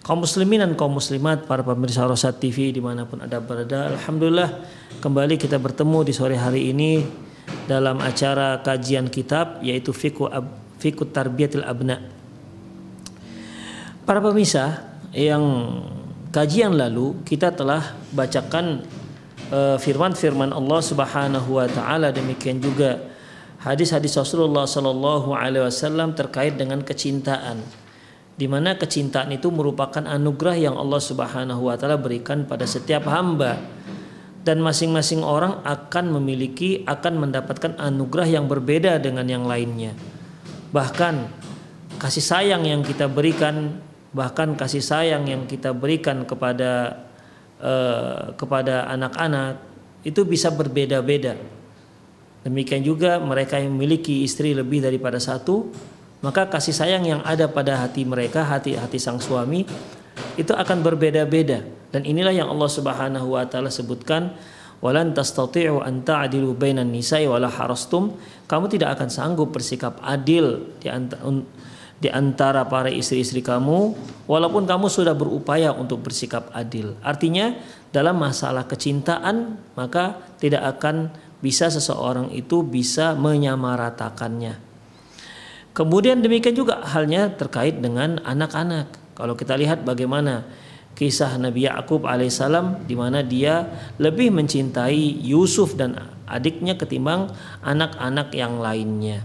Kaum muslimin dan kaum muslimat para pemirsa Rosat TV di mana pun ada berada Alhamdulillah kembali kita bertemu di sore hari ini dalam acara kajian kitab yaitu Fiqhu Fiqhu Tarbiyatil Abna. Para pemirsa yang kajian lalu kita telah bacakan uh, firman-firman Allah Subhanahu wa taala demikian juga hadis-hadis Rasulullah sallallahu alaihi wasallam terkait dengan kecintaan di mana kecintaan itu merupakan anugerah yang Allah Subhanahu wa taala berikan pada setiap hamba dan masing-masing orang akan memiliki akan mendapatkan anugerah yang berbeda dengan yang lainnya. Bahkan kasih sayang yang kita berikan bahkan kasih sayang yang kita berikan kepada uh, kepada anak-anak itu bisa berbeda-beda. Demikian juga mereka yang memiliki istri lebih daripada satu maka kasih sayang yang ada pada hati mereka, hati-hati sang suami itu akan berbeda-beda. Dan inilah yang Allah Subhanahu wa taala sebutkan walan tastati'u an ta'dilu bainan nisa'i wala harastum. Kamu tidak akan sanggup bersikap adil di di antara para istri-istri kamu walaupun kamu sudah berupaya untuk bersikap adil. Artinya dalam masalah kecintaan maka tidak akan bisa seseorang itu bisa menyamaratakannya Kemudian demikian juga halnya terkait dengan anak-anak. Kalau kita lihat bagaimana kisah Nabi Yakub alaihissalam di mana dia lebih mencintai Yusuf dan adiknya ketimbang anak-anak yang lainnya.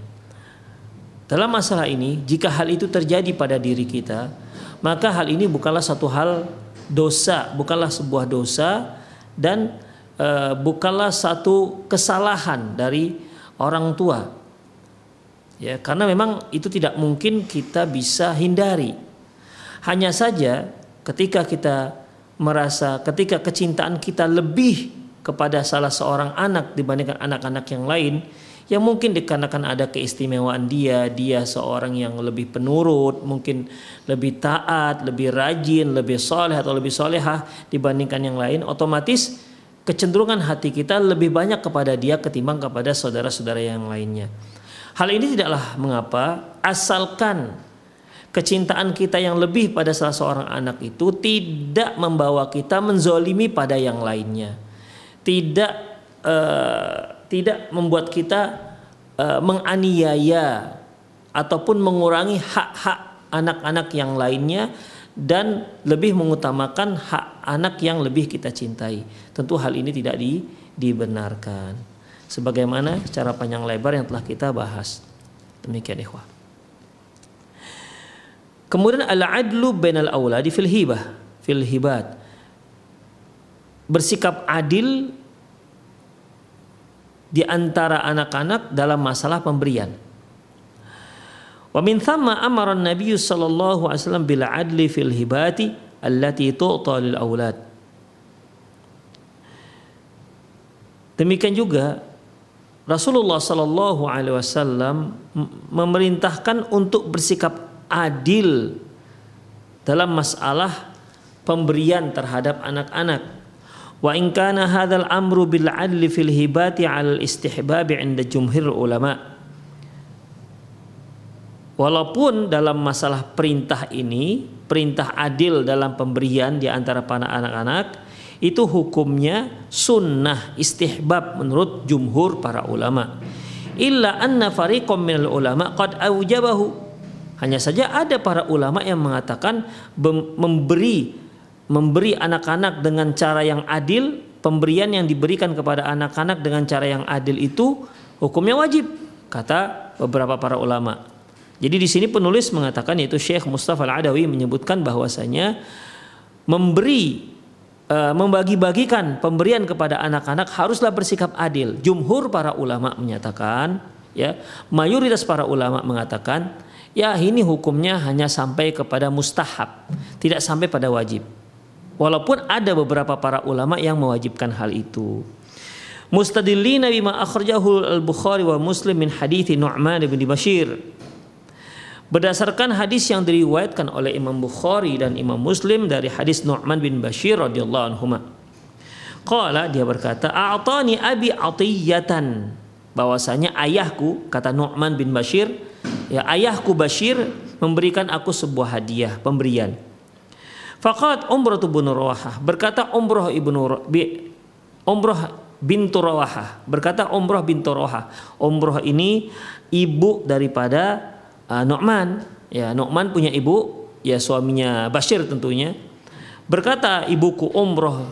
Dalam masalah ini, jika hal itu terjadi pada diri kita, maka hal ini bukanlah satu hal dosa, bukanlah sebuah dosa dan e, bukanlah satu kesalahan dari orang tua ya karena memang itu tidak mungkin kita bisa hindari. Hanya saja ketika kita merasa ketika kecintaan kita lebih kepada salah seorang anak dibandingkan anak-anak yang lain yang mungkin dikarenakan ada keistimewaan dia dia seorang yang lebih penurut mungkin lebih taat lebih rajin lebih soleh atau lebih solehah dibandingkan yang lain otomatis kecenderungan hati kita lebih banyak kepada dia ketimbang kepada saudara-saudara yang lainnya Hal ini tidaklah mengapa asalkan kecintaan kita yang lebih pada salah seorang anak itu tidak membawa kita menzolimi pada yang lainnya. Tidak uh, tidak membuat kita uh, menganiaya ataupun mengurangi hak-hak anak-anak yang lainnya dan lebih mengutamakan hak anak yang lebih kita cintai. Tentu hal ini tidak di, dibenarkan sebagaimana secara panjang lebar yang telah kita bahas. Demikian ikhwah. Kemudian al-adlu bainal auladi fil hibah, fil hibat. Bersikap adil di antara anak-anak dalam masalah pemberian. Wa min thamma amara an-nabiy sallallahu alaihi wasallam bil adli fil hibati allati tu'ta lil aulad. Demikian juga Rasulullah Shallallahu Alaihi Wasallam memerintahkan untuk bersikap adil dalam masalah pemberian terhadap anak-anak. Wa in kana hadzal amru bil adli fil hibati al istihbab 'inda jumhur ulama. Walaupun dalam masalah perintah ini, perintah adil dalam pemberian di antara para anak-anak itu hukumnya sunnah istihbab menurut jumhur para ulama. Illa anna fariqam minal ulama qad aujabahu. Hanya saja ada para ulama yang mengatakan memberi memberi anak-anak dengan cara yang adil, pemberian yang diberikan kepada anak-anak dengan cara yang adil itu hukumnya wajib, kata beberapa para ulama. Jadi di sini penulis mengatakan yaitu Syekh Mustafa Al-Adawi menyebutkan bahwasanya memberi membagi-bagikan pemberian kepada anak-anak haruslah bersikap adil. Jumhur para ulama menyatakan ya, mayoritas para ulama mengatakan ya ini hukumnya hanya sampai kepada mustahab, tidak sampai pada wajib. Walaupun ada beberapa para ulama yang mewajibkan hal itu. Mustadillina bima akhrajahu al-Bukhari wa Muslim min hadithi Nu'man bin Bashir. Berdasarkan hadis yang diriwayatkan oleh Imam Bukhari dan Imam Muslim dari hadis Nu'man bin Bashir radhiyallahu anhu. Qala dia berkata, "A'tani abi atiyatan." Bahwasanya ayahku kata Nu'man bin Bashir, ya ayahku Bashir memberikan aku sebuah hadiah, pemberian. Faqat Umrah bin Rawahah berkata Umrah ibnu bi, Umrah bintu Rawahah berkata Umrah bintu Rawahah. Umrah ini ibu daripada uh, Nu'man. Ya, Nu'man punya ibu, ya suaminya Bashir tentunya. Berkata ibuku Umrah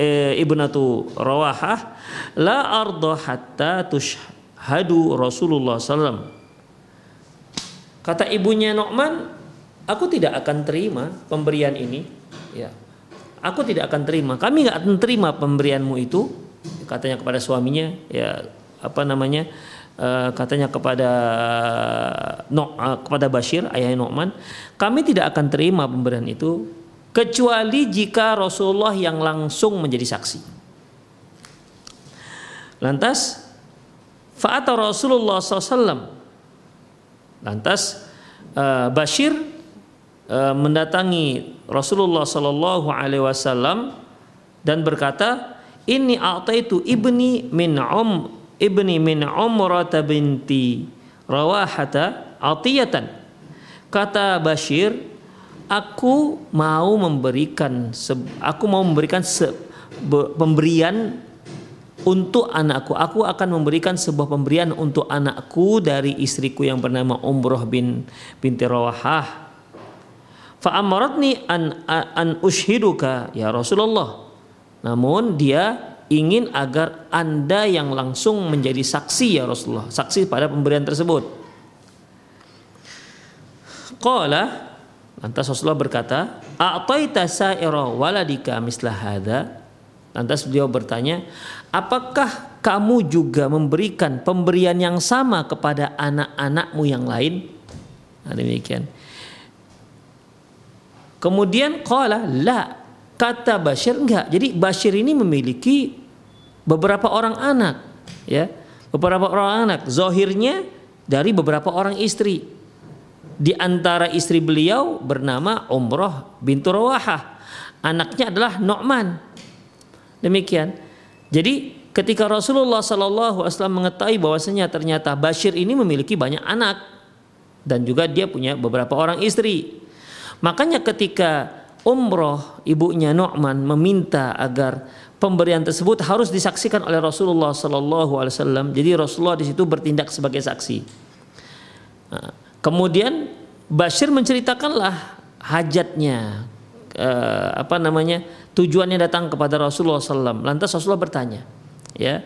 eh, ibnatu Rawahah, la arda hatta tushhadu Rasulullah sallam. Kata ibunya Nu'man, aku tidak akan terima pemberian ini ya aku tidak akan terima kami nggak akan terima pemberianmu itu katanya kepada suaminya ya apa namanya uh, katanya kepada no, uh, kepada Bashir ayah Nu'man kami tidak akan terima pemberian itu kecuali jika Rasulullah yang langsung menjadi saksi. Lantas fa'ata Rasulullah SAW lantas uh, Bashir Eh, mendatangi Rasulullah Sallallahu Alaihi Wasallam dan berkata, ini itu ibni min um ibni min Umrah binti Rawahata atiyatan. Kata Bashir, aku mau memberikan aku mau memberikan pemberian untuk anakku. Aku akan memberikan sebuah pemberian untuk anakku dari istriku yang bernama Umroh bin binti Rawahah Fa'amaratni an an ushiduka ya Rasulullah. Namun dia ingin agar Anda yang langsung menjadi saksi ya Rasulullah, saksi pada pemberian tersebut. Qala Lantas Rasulullah berkata, "A'taita sa'ira waladika mislah hadza?" Lantas beliau bertanya, "Apakah kamu juga memberikan pemberian yang sama kepada anak-anakmu yang lain?" Nah, demikian. Kemudian qala la kata Bashir enggak. Jadi Bashir ini memiliki beberapa orang anak, ya. Beberapa orang anak. Zohirnya dari beberapa orang istri. Di antara istri beliau bernama Umroh bintu Rawahah. Anaknya adalah Nu'man. Demikian. Jadi ketika Rasulullah Shallallahu Alaihi Wasallam mengetahui bahwasanya ternyata Bashir ini memiliki banyak anak dan juga dia punya beberapa orang istri. Makanya ketika umroh ibunya Nu'man meminta agar pemberian tersebut harus disaksikan oleh Rasulullah Sallallahu Alaihi Wasallam. Jadi Rasulullah di situ bertindak sebagai saksi. Nah, kemudian Bashir menceritakanlah hajatnya, eh, apa namanya tujuannya datang kepada Rasulullah SAW. Lantas Rasulullah bertanya, ya,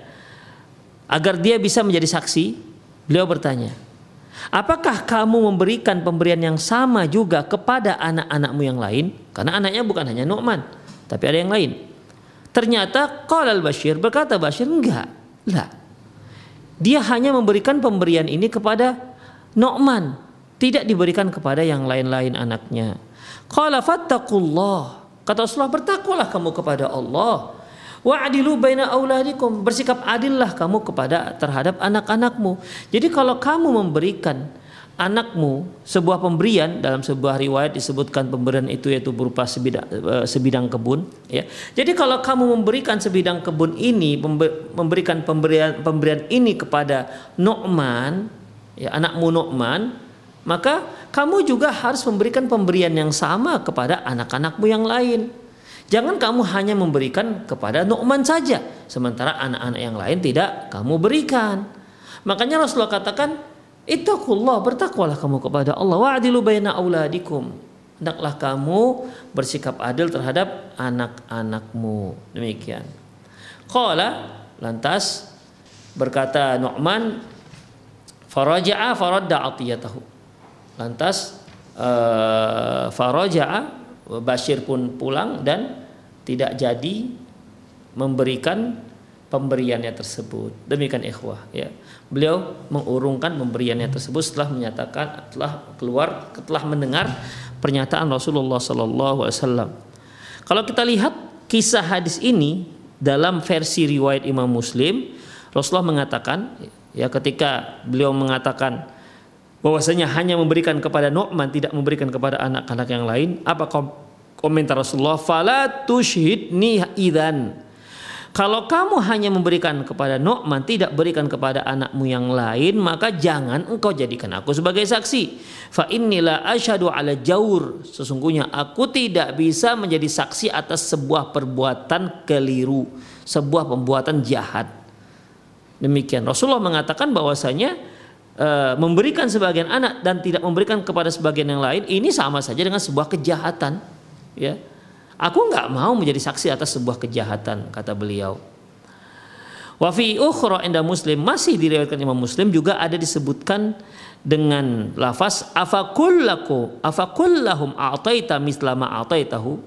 agar dia bisa menjadi saksi, beliau bertanya, Apakah kamu memberikan pemberian yang sama juga kepada anak-anakmu yang lain? Karena anaknya bukan hanya Nu'man, tapi ada yang lain. Ternyata Qalal Bashir berkata Bashir enggak. Lah. Dia hanya memberikan pemberian ini kepada Nu'man, tidak diberikan kepada yang lain-lain anaknya. Qala fattaqullah. Kata Rasulullah bertakwalah kamu kepada Allah Wa'adilu baina auladikum. Bersikap adillah kamu kepada terhadap anak-anakmu. Jadi kalau kamu memberikan anakmu sebuah pemberian dalam sebuah riwayat disebutkan pemberian itu yaitu berupa sebidang, eh, sebidang kebun ya. Jadi kalau kamu memberikan sebidang kebun ini memberikan pemberian pemberian ini kepada Nu'man ya anakmu Nu'man maka kamu juga harus memberikan pemberian yang sama kepada anak-anakmu yang lain. Jangan kamu hanya memberikan kepada Nu'man saja sementara anak-anak yang lain tidak kamu berikan. Makanya Rasulullah katakan Ittaqullah, bertakwalah kamu kepada Allah. Wa'adilu baina auladikum. Hendaklah kamu bersikap adil terhadap anak-anakmu. Demikian. Qala lantas berkata Nu'man faraja'a faradda atiyatahu. Lantas uh, faraja'a Bashir pun pulang dan tidak jadi memberikan pemberiannya tersebut. Demikian ikhwah ya. Beliau mengurungkan pemberiannya tersebut setelah menyatakan telah keluar telah mendengar pernyataan Rasulullah sallallahu alaihi wasallam. Kalau kita lihat kisah hadis ini dalam versi riwayat Imam Muslim, Rasulullah mengatakan ya ketika beliau mengatakan bahwasanya hanya memberikan kepada Nu'man tidak memberikan kepada anak-anak yang lain, apa komentar Rasulullah? Fala tushhidni idzan kalau kamu hanya memberikan kepada Nu'man tidak berikan kepada anakmu yang lain maka jangan engkau jadikan aku sebagai saksi. Fa inilah asyhadu ala jaur. Sesungguhnya aku tidak bisa menjadi saksi atas sebuah perbuatan keliru, sebuah pembuatan jahat. Demikian Rasulullah mengatakan bahwasanya e, memberikan sebagian anak dan tidak memberikan kepada sebagian yang lain ini sama saja dengan sebuah kejahatan, ya Aku nggak mau menjadi saksi atas sebuah kejahatan, kata beliau. Wafi ukhra inda Muslim masih diriwayatkan Imam Muslim juga ada disebutkan dengan lafaz afakullaku afakullahum a'taita mislama a'taitahu.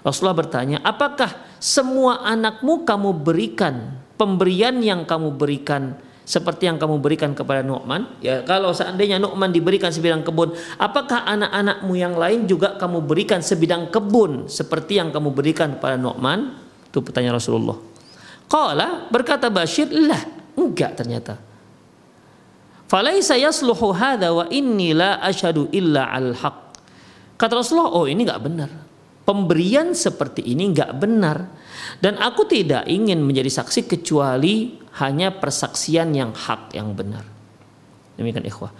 Rasulullah bertanya, apakah semua anakmu kamu berikan pemberian yang kamu berikan seperti yang kamu berikan kepada Nu'man ya kalau seandainya Nu'man diberikan sebidang kebun apakah anak-anakmu yang lain juga kamu berikan sebidang kebun seperti yang kamu berikan kepada Nu'man? Itu pertanyaan Rasulullah. Qala berkata Bashir lah enggak ternyata. Falaisa yasluhu hadha wa inni la asyhadu illa al haq Kata Rasulullah oh ini enggak benar. Pemberian seperti ini enggak benar dan aku tidak ingin menjadi saksi kecuali hanya persaksian yang hak yang benar. Demikian ikhwah.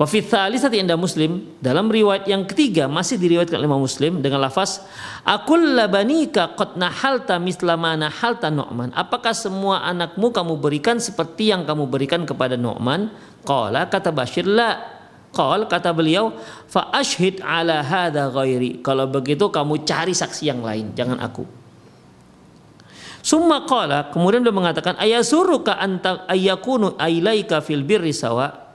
Wa fi thalithati inda Muslim dalam riwayat yang ketiga masih diriwayatkan oleh Muslim dengan lafaz akul labanika qad nahalta mislama nahalta Nu'man. Apakah semua anakmu kamu berikan seperti yang kamu berikan kepada Nu'man? Qala kata Bashir la. Qal kata beliau fa ashhid ala hadha ghairi. Kalau begitu kamu cari saksi yang lain, jangan aku. Summa qala kemudian dia mengatakan ayasuruka anta ayakunu ailaika fil birri sawa.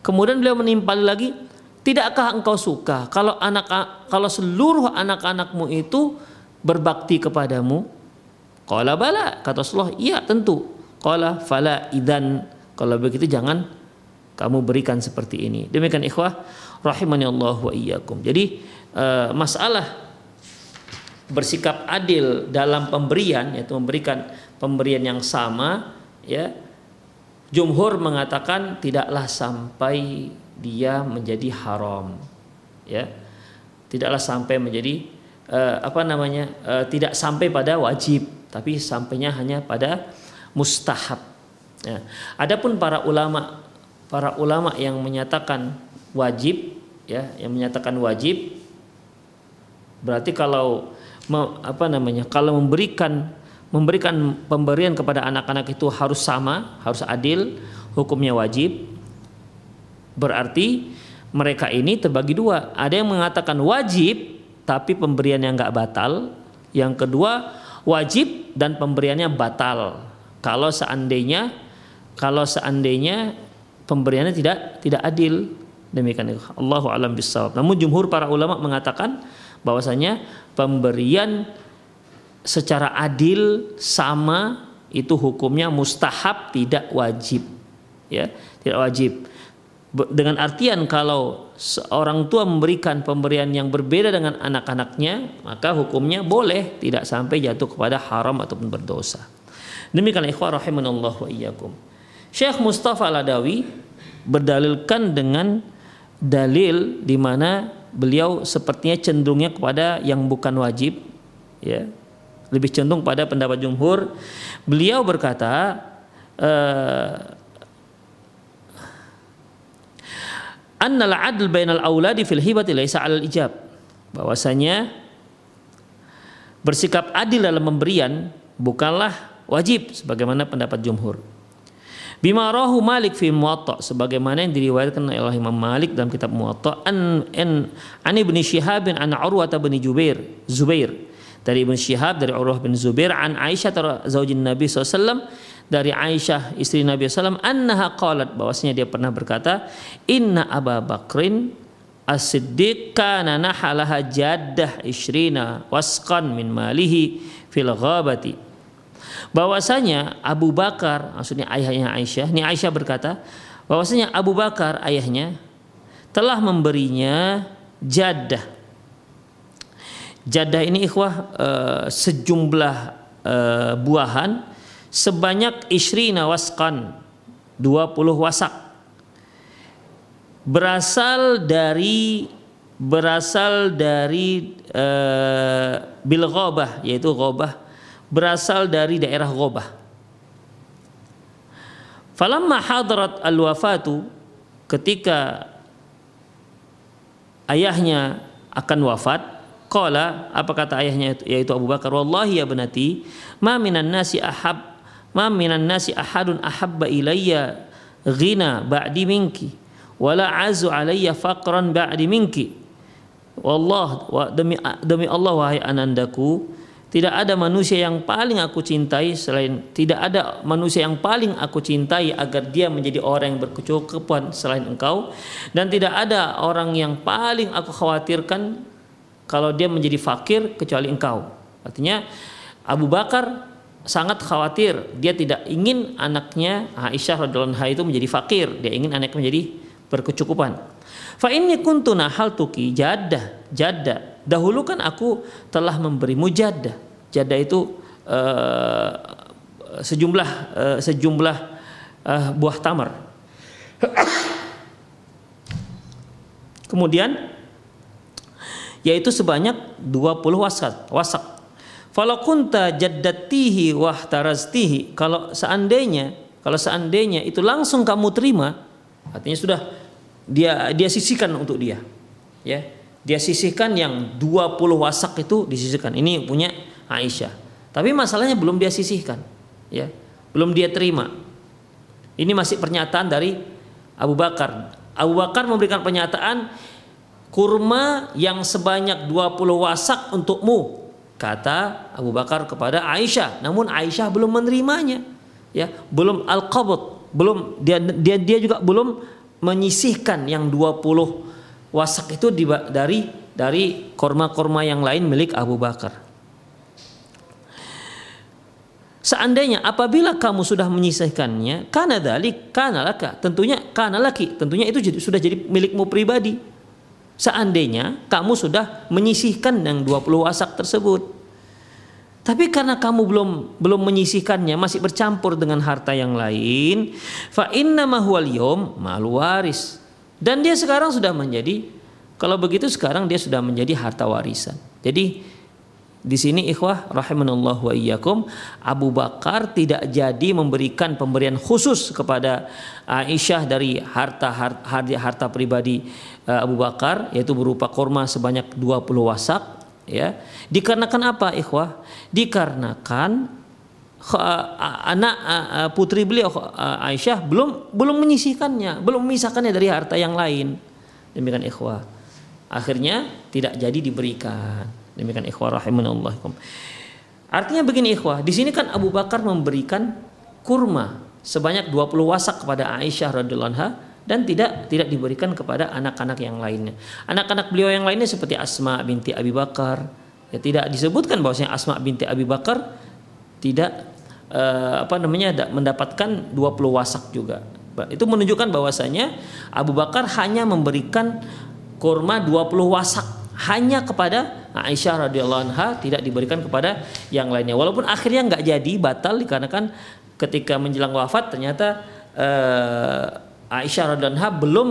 Kemudian beliau menimpali lagi, tidakkah engkau suka kalau anak kalau seluruh anak-anakmu itu berbakti kepadamu? Qala bala kata Rasulullah, iya tentu. Qala fala idan kalau begitu jangan kamu berikan seperti ini. Demikian ikhwah rahimani Allah wa iyyakum. Jadi uh, masalah bersikap adil dalam pemberian yaitu memberikan pemberian yang sama ya jumhur mengatakan tidaklah sampai dia menjadi haram ya tidaklah sampai menjadi uh, apa namanya uh, tidak sampai pada wajib tapi sampainya hanya pada mustahab ya. adapun para ulama para ulama yang menyatakan wajib ya yang menyatakan wajib berarti kalau apa namanya kalau memberikan memberikan pemberian kepada anak-anak itu harus sama harus adil hukumnya wajib. Berarti mereka ini terbagi dua. Ada yang mengatakan wajib tapi pemberiannya nggak batal. Yang kedua wajib dan pemberiannya batal. Kalau seandainya kalau seandainya pemberiannya tidak tidak adil. Demikian. Allahu alam bisawab namun jumhur para ulama mengatakan bahwasanya pemberian secara adil sama itu hukumnya mustahab tidak wajib. Ya tidak wajib. Dengan artian kalau seorang tua memberikan pemberian yang berbeda dengan anak-anaknya maka hukumnya boleh tidak sampai jatuh kepada haram ataupun berdosa. Demikian ikhwah rahimanallah wa iyyakum. Syekh Mustafa Al-Adawi berdalilkan dengan dalil di mana beliau sepertinya cenderungnya kepada yang bukan wajib ya. Lebih cenderung pada pendapat jumhur. Beliau berkata uh, annal adl bainal auladi fil hibati laisa al ijab. Bahwasanya bersikap adil dalam pemberian bukanlah wajib sebagaimana pendapat jumhur Bima rahu Malik fi Muwatta. Sebagaimana yang diriwayatkan oleh Imam Malik dalam kitab Muwatta. An an, an Ibnu bin an Urwah bin Jubair Zubair. Dari Ibnu Syihab dari Urwah bin Zubair an Aisyah zaujin Nabi SAW dari Aisyah istri Nabi SAW annaha qalat. Bahwasanya dia pernah berkata inna Abu Bakrin As-Siddiq kana nahalaha jaddah ishrina wasqan min malihi fil ghabati bahwasanya Abu Bakar maksudnya ayahnya Aisyah ini Aisyah berkata bahwasanya Abu Bakar ayahnya telah memberinya jadah jadah ini ikhwah uh, sejumlah uh, buahan sebanyak isrina waskan 20 wasak. Berasal dari berasal dari uh, bil ghobah yaitu ghobah berasal dari daerah Ghobah. Falamma hadarat al-wafatu ketika ayahnya akan wafat, qala apa kata ayahnya yaitu Abu Bakar, "Wallahi ya benati, ma minan nasi ahab ma minan nasi ahadun ahabba ilayya ghina ba'di minki wala azu alayya faqran ba'di minki." Wallah demi demi Allah wahai anandaku, tidak ada manusia yang paling aku cintai selain tidak ada manusia yang paling aku cintai agar dia menjadi orang yang berkecukupan selain engkau dan tidak ada orang yang paling aku khawatirkan kalau dia menjadi fakir kecuali engkau. Artinya Abu Bakar sangat khawatir dia tidak ingin anaknya Aisyah radhiallahu anha itu menjadi fakir, dia ingin anaknya menjadi berkecukupan. Fa inni kuntu tuki jadah jadah Dahulu kan aku telah memberimu jadah. Jadah itu uh, sejumlah uh, sejumlah uh, buah tamar. Kemudian yaitu sebanyak 20 wasak. Wasak. Falau kunta jaddatihi wahtaraztihi kalau seandainya kalau seandainya itu langsung kamu terima artinya sudah dia dia sisihkan untuk dia ya dia sisihkan yang 20 wasak itu disisihkan. Ini punya Aisyah. Tapi masalahnya belum dia sisihkan, ya. Belum dia terima. Ini masih pernyataan dari Abu Bakar. Abu Bakar memberikan pernyataan kurma yang sebanyak 20 wasak untukmu kata Abu Bakar kepada Aisyah namun Aisyah belum menerimanya ya belum al qabut belum dia dia dia juga belum menyisihkan yang 20 wasak itu dari dari korma-korma yang lain milik Abu Bakar. Seandainya apabila kamu sudah menyisihkannya, karena dalik, karena laka, tentunya karena laki, tentunya itu jadi, sudah jadi milikmu pribadi. Seandainya kamu sudah menyisihkan yang 20 wasak tersebut. Tapi karena kamu belum belum menyisihkannya, masih bercampur dengan harta yang lain, fa inna huwal yom malu waris. Dan dia sekarang sudah menjadi kalau begitu sekarang dia sudah menjadi harta warisan. Jadi di sini ikhwah rahimanallah wa iyyakum Abu Bakar tidak jadi memberikan pemberian khusus kepada Aisyah dari harta harta, harta pribadi eh, Abu Bakar yaitu berupa korma sebanyak 20 wasak ya. Dikarenakan apa ikhwah? Dikarenakan anak putri beliau Aisyah belum belum menyisihkannya, belum memisahkannya dari harta yang lain. Demikian ikhwah. Akhirnya tidak jadi diberikan. Demikian ikhwah rahimanallah. Artinya begini ikhwah, di sini kan Abu Bakar memberikan kurma sebanyak 20 wasak kepada Aisyah radhiyallahu anha dan tidak tidak diberikan kepada anak-anak yang lainnya. Anak-anak beliau yang lainnya seperti Asma binti Abi Bakar, ya tidak disebutkan bahwasanya Asma binti Abi Bakar tidak uh, apa namanya mendapatkan 20 wasak juga. Itu menunjukkan bahwasanya Abu Bakar hanya memberikan kurma 20 wasak hanya kepada Aisyah radhiyallahu anha tidak diberikan kepada yang lainnya. Walaupun akhirnya nggak jadi batal dikarenakan ketika menjelang wafat ternyata uh, Aisyah radhiyallahu anha belum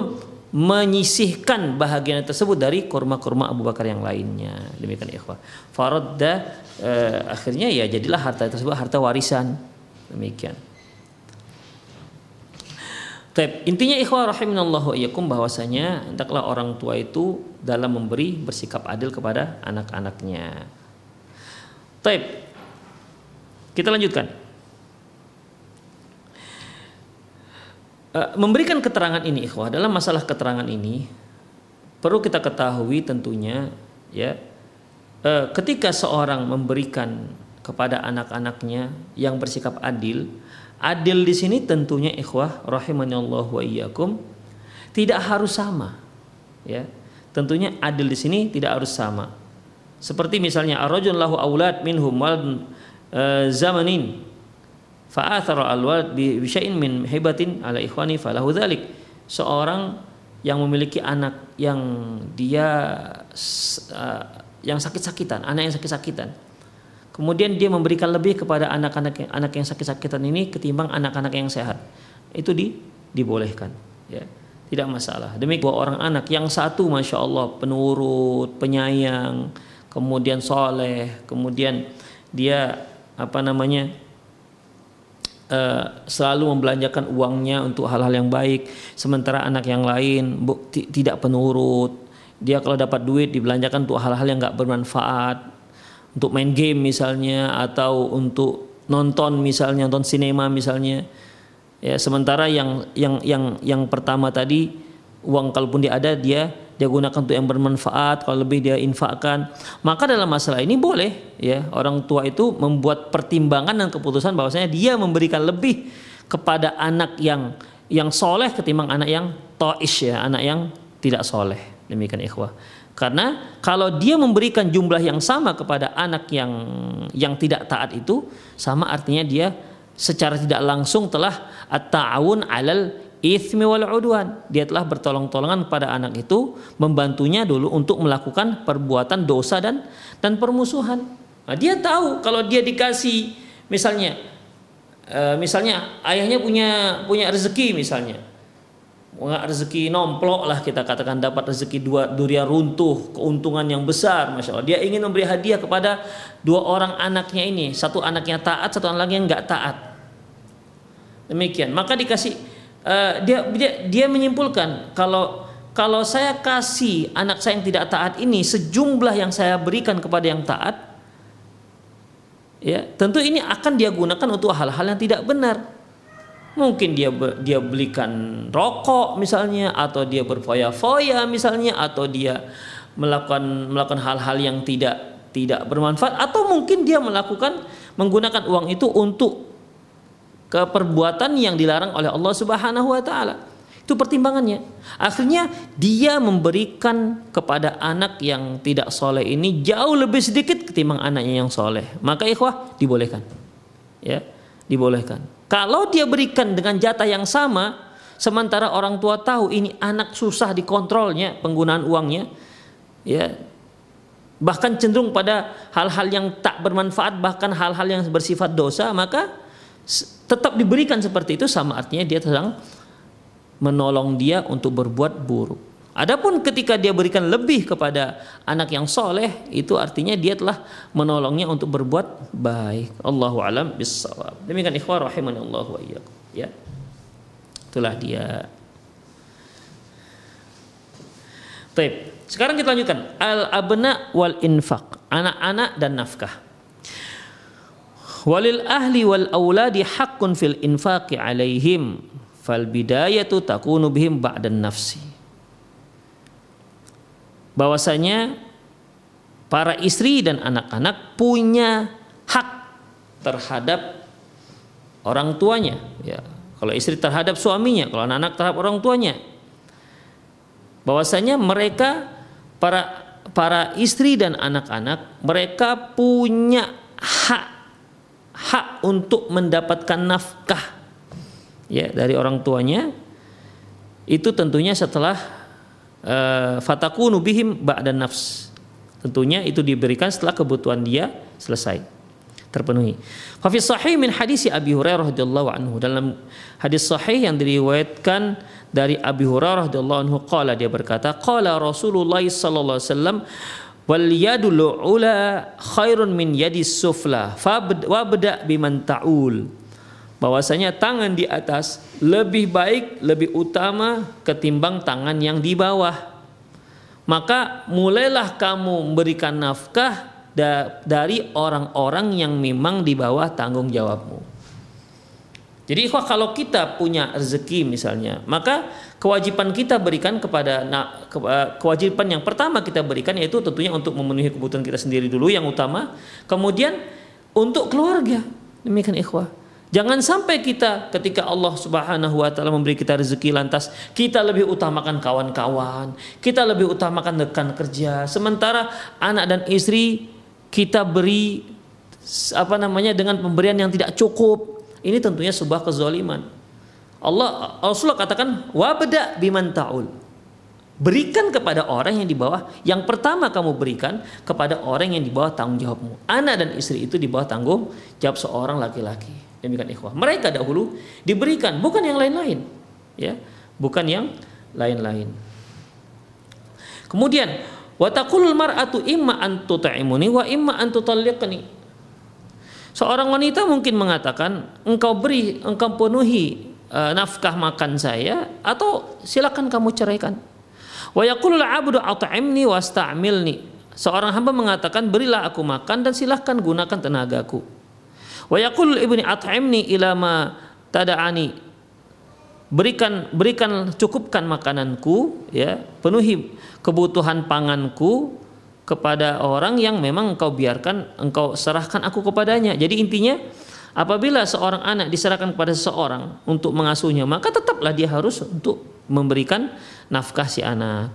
menyisihkan bahagian tersebut dari kurma-kurma Abu Bakar yang lainnya. Demikian ikhwah. Faradda eh, akhirnya ya jadilah harta tersebut harta warisan. Demikian. Taip, intinya ikhwah rahiminallahu iyyakum bahwasanya hendaklah orang tua itu dalam memberi bersikap adil kepada anak-anaknya. Taip. Kita lanjutkan. Eh, memberikan keterangan ini ikhwah dalam masalah keterangan ini perlu kita ketahui tentunya ya eh, ketika seorang memberikan kepada anak-anaknya yang bersikap adil adil di sini tentunya ikhwah rahimanallahu wa iyyakum tidak harus sama ya tentunya adil di sini tidak harus sama seperti misalnya arrajul lahu aulad minhum wal eh, zamanin fa'athara al-walad bi syai'in min hibatin ala ikhwani falahu dzalik. Seorang yang memiliki anak yang dia uh, yang sakit-sakitan, anak yang sakit-sakitan. Kemudian dia memberikan lebih kepada anak-anak yang anak yang sakit-sakitan ini ketimbang anak-anak yang sehat. Itu di dibolehkan, ya. Tidak masalah. Demi dua orang anak yang satu masya Allah penurut, penyayang, kemudian soleh, kemudian dia apa namanya Uh, selalu membelanjakan uangnya untuk hal-hal yang baik sementara anak yang lain bu, tidak penurut dia kalau dapat duit dibelanjakan untuk hal-hal yang nggak bermanfaat untuk main game misalnya atau untuk nonton misalnya nonton sinema misalnya. Ya sementara yang yang yang yang pertama tadi uang kalaupun dia ada dia dia gunakan untuk yang bermanfaat kalau lebih dia infakkan. Maka dalam masalah ini boleh ya orang tua itu membuat pertimbangan dan keputusan bahwasanya dia memberikan lebih kepada anak yang yang soleh ketimbang anak yang toish ya anak yang tidak soleh. Demikian ikhwah karena kalau dia memberikan jumlah yang sama kepada anak yang yang tidak taat itu sama artinya dia secara tidak langsung telah at-ta'awun alal ithmi wal udwan. Dia telah bertolong-tolongan pada anak itu membantunya dulu untuk melakukan perbuatan dosa dan dan permusuhan. Nah, dia tahu kalau dia dikasih misalnya uh, misalnya ayahnya punya punya rezeki misalnya. Rezeki nomplok lah kita katakan dapat rezeki dua durian runtuh keuntungan yang besar masya Allah. Dia ingin memberi hadiah kepada dua orang anaknya ini. Satu anaknya taat satu anaknya nggak taat. Demikian. Maka dikasih uh, dia, dia dia menyimpulkan kalau kalau saya kasih anak saya yang tidak taat ini sejumlah yang saya berikan kepada yang taat ya tentu ini akan dia gunakan untuk hal-hal yang tidak benar mungkin dia dia belikan rokok misalnya atau dia berfoya-foya misalnya atau dia melakukan melakukan hal-hal yang tidak tidak bermanfaat atau mungkin dia melakukan menggunakan uang itu untuk ke perbuatan yang dilarang oleh Allah Subhanahu wa taala. Itu pertimbangannya. Akhirnya dia memberikan kepada anak yang tidak soleh ini jauh lebih sedikit ketimbang anaknya yang soleh. Maka ikhwah dibolehkan. Ya, dibolehkan. Kalau dia berikan dengan jatah yang sama, sementara orang tua tahu ini anak susah dikontrolnya penggunaan uangnya, ya bahkan cenderung pada hal-hal yang tak bermanfaat bahkan hal-hal yang bersifat dosa maka tetap diberikan seperti itu sama artinya dia sedang menolong dia untuk berbuat buruk. Adapun ketika dia berikan lebih kepada anak yang soleh itu artinya dia telah menolongnya untuk berbuat baik. Allahu alam bisawab. Demikian ikhwah rahimani Allah wa. Ya. Itulah dia. Baik. Sekarang kita lanjutkan al abna wal infak, anak-anak dan nafkah. Walil ahli wal auladi haqqun fil infaqi alaihim fal bidayatu takunu bihim ba'dan nafsi. Bahwasanya para istri dan anak-anak punya hak terhadap orang tuanya. Ya kalau istri terhadap suaminya kalau anak-anak terhadap orang tuanya. Bahwasanya mereka para para istri dan anak-anak mereka punya hak hak untuk mendapatkan nafkah ya dari orang tuanya. Itu tentunya setelah uh, fatakunu bihim ba'da nafs. Tentunya itu diberikan setelah kebutuhan dia selesai terpenuhi. Fa sahih min hadis Abi Hurairah radhiyallahu anhu. Dalam hadis sahih yang diriwayatkan dari Abi Hurairah radhiyallahu anhu qala dia berkata qala Rasulullah sallallahu alaihi wasallam wal yadul ula khairun min yadis sufla wabda biman ta'ul bahwasanya tangan di atas lebih baik lebih utama ketimbang tangan yang di bawah maka mulailah kamu memberikan nafkah dari orang-orang yang memang di bawah tanggung jawabmu. Jadi kalau kita punya rezeki misalnya, maka kewajiban kita berikan kepada nah, kewajiban yang pertama kita berikan yaitu tentunya untuk memenuhi kebutuhan kita sendiri dulu yang utama, kemudian untuk keluarga. Demikian ikhwah. Jangan sampai kita ketika Allah Subhanahu wa taala memberi kita rezeki lantas kita lebih utamakan kawan-kawan, kita lebih utamakan rekan kerja, sementara anak dan istri kita beri apa namanya dengan pemberian yang tidak cukup. Ini tentunya sebuah kezaliman. Allah Rasulullah katakan wabda biman taul. Berikan kepada orang yang di bawah yang pertama kamu berikan kepada orang yang di bawah tanggung jawabmu. Anak dan istri itu di bawah tanggung jawab seorang laki-laki demikian ikhwah. Mereka dahulu diberikan bukan yang lain-lain ya. Bukan yang lain-lain. Kemudian wa taqulul mar'atu imma an wa imma an seorang wanita mungkin mengatakan engkau beri engkau penuhi uh, nafkah makan saya atau silakan kamu ceraikan. Wa yaqulul 'abdu at'imni wasta'milni seorang hamba mengatakan berilah aku makan dan silahkan gunakan tenagaku Wa yaqul ibni at'imni ila ma tada'ani. Berikan berikan cukupkan makananku ya, penuhi kebutuhan panganku kepada orang yang memang engkau biarkan engkau serahkan aku kepadanya. Jadi intinya apabila seorang anak diserahkan kepada seseorang untuk mengasuhnya, maka tetaplah dia harus untuk memberikan nafkah si anak.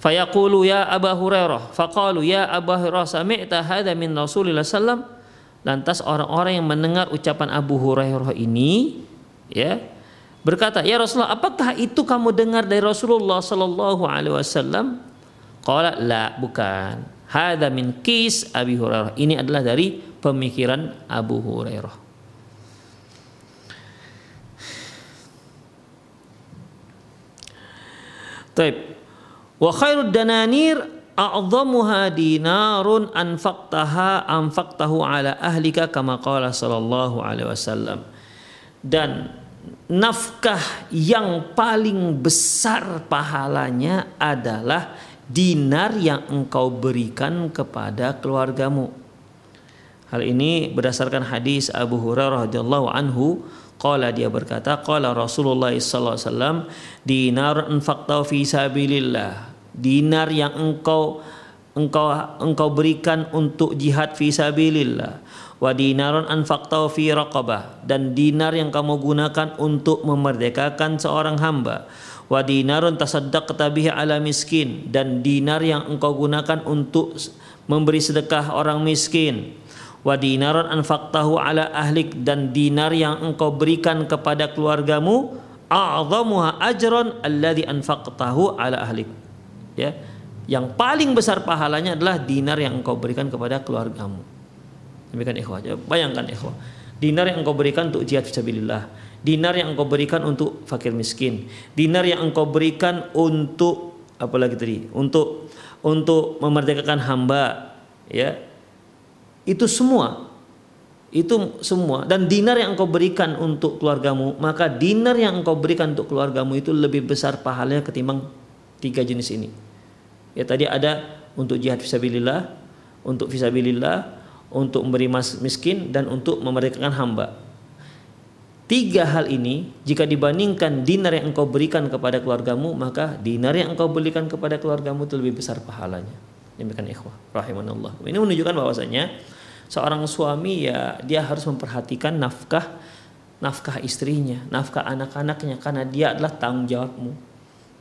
Fayaqulu ya Abu Hurairah, faqalu ya Abu Hurairah sami'ta hadha min Rasulillah sallam Lantas orang-orang yang mendengar ucapan Abu Hurairah ini ya berkata, "Ya Rasulullah, apakah itu kamu dengar dari Rasulullah sallallahu alaihi wasallam?" Qala, "La, bukan. Hada min kis Abi Hurairah." Ini adalah dari pemikiran Abu Hurairah. Taib. Wa khairud dananir a'dhamuha dinarun anfaqtaha anfaqtahu ala ahlika kama qala sallallahu alaihi wasallam. Dan nafkah yang paling besar pahalanya adalah dinar yang engkau berikan kepada keluargamu. Hal ini berdasarkan hadis Abu Hurairah radhiyallahu anhu. Qala dia berkata qala Rasulullah wasallam dinar anfaqtahu fi sabilillah dinar yang engkau engkau engkau berikan untuk jihad fi sabilillah. Wa dinarun anfaqtahu fi raqabah. Dan dinar yang kamu gunakan untuk memerdekakan seorang hamba. Wa dinarun tasaddaqta bihi ala miskin. Dan dinar yang engkau gunakan untuk memberi sedekah orang miskin. Wa dinarun anfaqtahu ala ahlik. Dan dinar yang engkau berikan kepada keluargamu a'zamuha ajran alladhi anfaqtahu ala ahlik ya yang paling besar pahalanya adalah dinar yang engkau berikan kepada keluargamu. Demikian ikhwah bayangkan ikhwah. Dinar yang engkau berikan untuk jihad fisabilillah dinar yang engkau berikan untuk fakir miskin dinar yang engkau berikan untuk apa lagi tadi? Untuk untuk memerdekakan hamba ya. Itu semua itu semua. Dan dinar yang engkau berikan untuk keluargamu maka dinar yang engkau berikan untuk keluargamu itu lebih besar pahalanya ketimbang tiga jenis ini. Ya tadi ada untuk jihad fisabilillah, untuk fisabilillah, untuk memberi miskin dan untuk memerdekakan hamba. Tiga hal ini jika dibandingkan dinar yang engkau berikan kepada keluargamu maka dinar yang engkau berikan kepada keluargamu itu lebih besar pahalanya. Demikian ikhwah rahimanallah. Ini menunjukkan bahwasanya seorang suami ya dia harus memperhatikan nafkah nafkah istrinya, nafkah anak-anaknya karena dia adalah tanggung jawabmu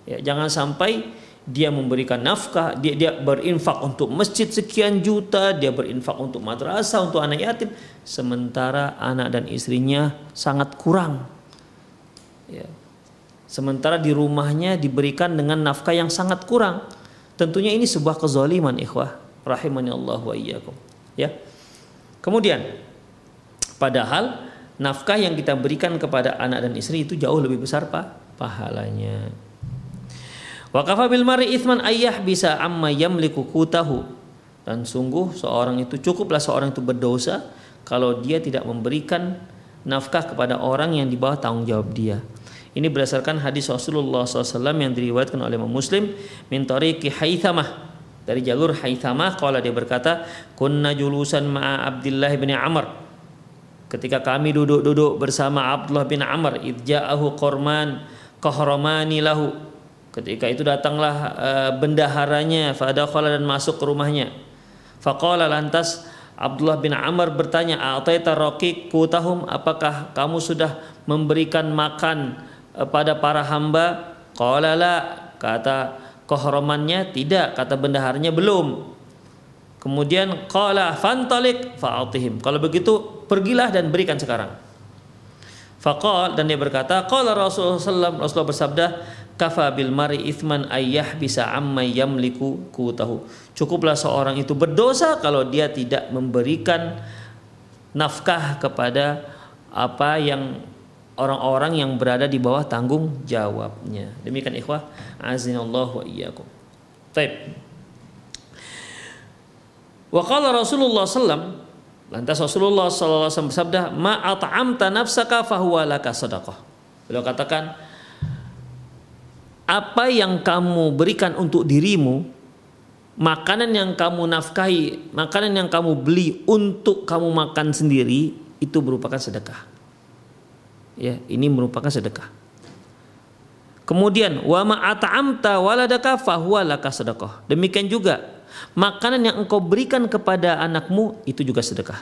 Ya, jangan sampai dia memberikan nafkah, dia dia berinfak untuk masjid sekian juta, dia berinfak untuk madrasah, untuk anak yatim, sementara anak dan istrinya sangat kurang. Ya. Sementara di rumahnya diberikan dengan nafkah yang sangat kurang. Tentunya ini sebuah kezaliman ikhwah rahimani Allah wa iyyakum. Ya. Kemudian Padahal nafkah yang kita berikan kepada anak dan istri itu jauh lebih besar pak pahalanya. Wa kafa bil mari ithman ayah bisa amma yamliku kutahu. Dan sungguh seorang itu cukuplah seorang itu berdosa kalau dia tidak memberikan nafkah kepada orang yang di bawah tanggung jawab dia. Ini berdasarkan hadis Rasulullah SAW yang diriwayatkan oleh Imam Muslim min tariqi Haythamah dari jalur Haythamah kalau dia berkata kunna julusan ma'a Abdullah bin Amr ketika kami duduk-duduk bersama Abdullah bin Amr idja'ahu korman kahramani lahu ketika itu datanglah uh, bendaharanya fadakhala dan masuk ke rumahnya. Faqala lantas Abdullah bin Amr bertanya ataita kutahum apakah kamu sudah memberikan makan Eh, pada para hamba? Qala la kata kohromannya tidak kata bendaharnya belum. Kemudian qala fantalik fa'atihim. Kalau begitu pergilah dan berikan sekarang. Faqal dan dia berkata qala Rasulullah sallallahu Rasulullah bersabda kafa bil mari ithman ayyah bisa amma yamliku kutahu cukuplah seorang itu berdosa kalau dia tidak memberikan nafkah kepada apa yang orang-orang yang berada di bawah tanggung jawabnya. Demikian ikhwah, azinallahu wa iyyakum. Baik. Wa qala Rasulullah sallam lantas Rasulullah sallallahu alaihi wasallam bersabda, "Ma at'amta nafsaka fahuwa laka sadaqah." Beliau katakan, apa yang kamu berikan untuk dirimu, makanan yang kamu nafkahi, makanan yang kamu beli untuk kamu makan sendiri, itu merupakan sedekah. Ya ini merupakan sedekah. Kemudian wa ma at'amta waladaka fahuwa laka sedekah. Demikian juga makanan yang engkau berikan kepada anakmu itu juga sedekah.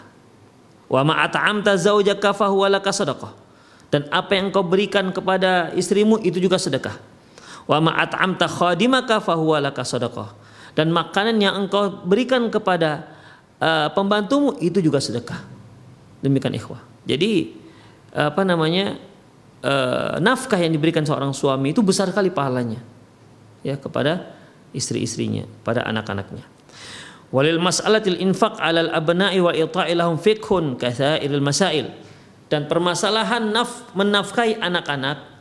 Wa ma at'amta zaujaka fahuwa laka sedekah. Dan apa yang engkau berikan kepada istrimu itu juga sedekah wa ma at'amta khadimaka fahuwa laka sedekah dan makanan yang engkau berikan kepada uh, pembantumu itu juga sedekah. Demikian ikhwah. Jadi apa namanya uh, nafkah yang diberikan seorang suami itu besar kali pahalanya ya kepada istri-istrinya pada anak-anaknya. Walil mas'alatil infaq 'alal abna'i wa ita'i lahum fiqhun katsairil masail. Dan permasalahan naf menafkahi anak-anak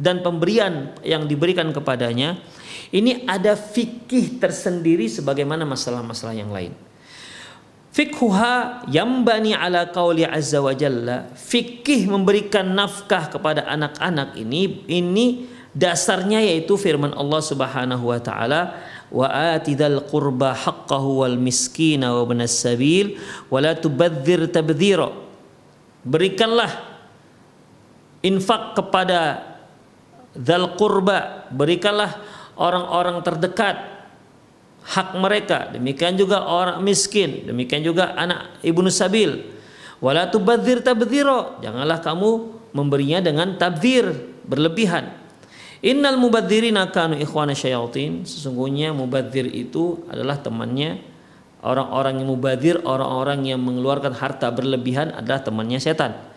dan pemberian yang diberikan kepadanya ini ada fikih tersendiri sebagaimana masalah-masalah yang lain Fikhuha yambani ala qauli azza wa jalla. Fikih memberikan nafkah kepada anak-anak ini ini dasarnya yaitu firman Allah Subhanahu wa taala wa atidal qurba haqqahu wal miskina wa ibnas sabil wa la tubadzir. Berikanlah infak kepada dzal qurba, berikanlah orang-orang terdekat hak mereka. Demikian juga orang miskin demikian juga anak ibnu sabil. Wala tubadzir janganlah kamu memberinya dengan tabdzir berlebihan. Innal mubadzirina kanu ikhwana syayatin sesungguhnya mubadzir itu adalah temannya. Orang-orang yang mubadzir orang-orang yang mengeluarkan harta berlebihan adalah temannya setan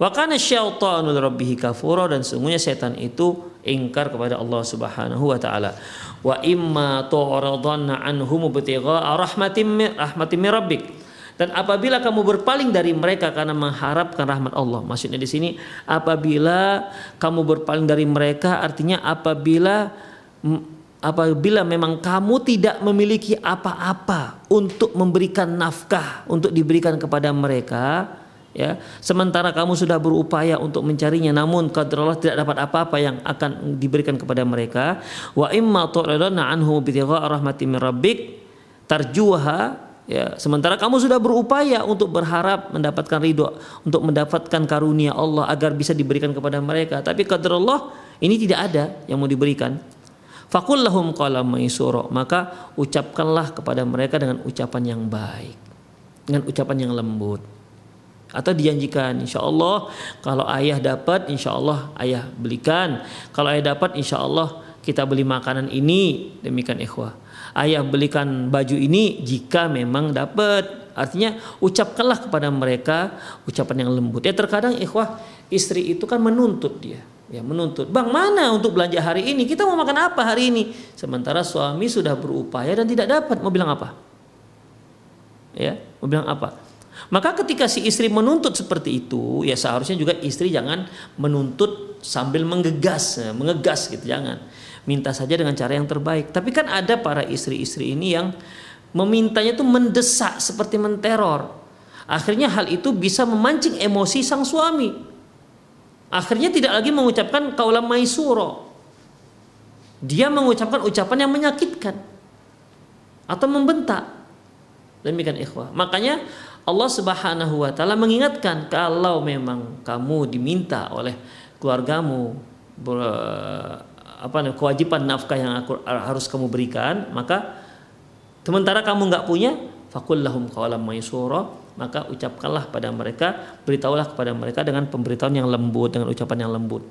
wa kana syaitanu rabbih kafura dan sesungguhnya setan itu ingkar kepada Allah Subhanahu wa taala. Wa imma tu'radanna anhum ibtigha'a rahmatin rahmatin rabbik. Dan apabila kamu berpaling dari mereka karena mengharapkan rahmat Allah maksudnya di sini apabila kamu berpaling dari mereka artinya apabila apabila memang kamu tidak memiliki apa-apa untuk memberikan nafkah untuk diberikan kepada mereka ya sementara kamu sudah berupaya untuk mencarinya namun qadarullah tidak dapat apa-apa yang akan diberikan kepada mereka. Wa imma tu'ridana anhu bi rahmatin min rabbik tarjuha ya. Sementara kamu sudah berupaya untuk berharap mendapatkan ridho untuk mendapatkan karunia Allah agar bisa diberikan kepada mereka. Tapi qadarullah ini tidak ada yang mau diberikan. Fakul lahum maka ucapkanlah kepada mereka dengan ucapan yang baik dengan ucapan yang lembut atau dijanjikan insya Allah kalau ayah dapat insya Allah ayah belikan. Kalau ayah dapat insya Allah kita beli makanan ini. Demikian ikhwah. Ayah belikan baju ini jika memang dapat. Artinya ucapkanlah kepada mereka ucapan yang lembut. Ya terkadang ikhwah istri itu kan menuntut dia. Ya menuntut. Bang mana untuk belanja hari ini? Kita mau makan apa hari ini? Sementara suami sudah berupaya dan tidak dapat. Mau bilang apa? Ya mau bilang apa Maka ketika si istri menuntut seperti itu, ya seharusnya juga istri jangan menuntut sambil menggegas, ya, mengegas gitu, jangan. Minta saja dengan cara yang terbaik. Tapi kan ada para istri-istri ini yang memintanya itu mendesak seperti menteror. Akhirnya hal itu bisa memancing emosi sang suami. Akhirnya tidak lagi mengucapkan kaulam maisuro. Dia mengucapkan ucapan yang menyakitkan atau membentak. Demikian ikhwah. Makanya Allah Subhanahu wa taala mengingatkan kalau memang kamu diminta oleh keluargamu ber, apa kewajiban nafkah yang aku, harus kamu berikan, maka sementara kamu nggak punya, fakul lahum qawalam maysura, maka ucapkanlah pada mereka, beritahulah kepada mereka dengan pemberitahuan yang lembut, dengan ucapan yang lembut.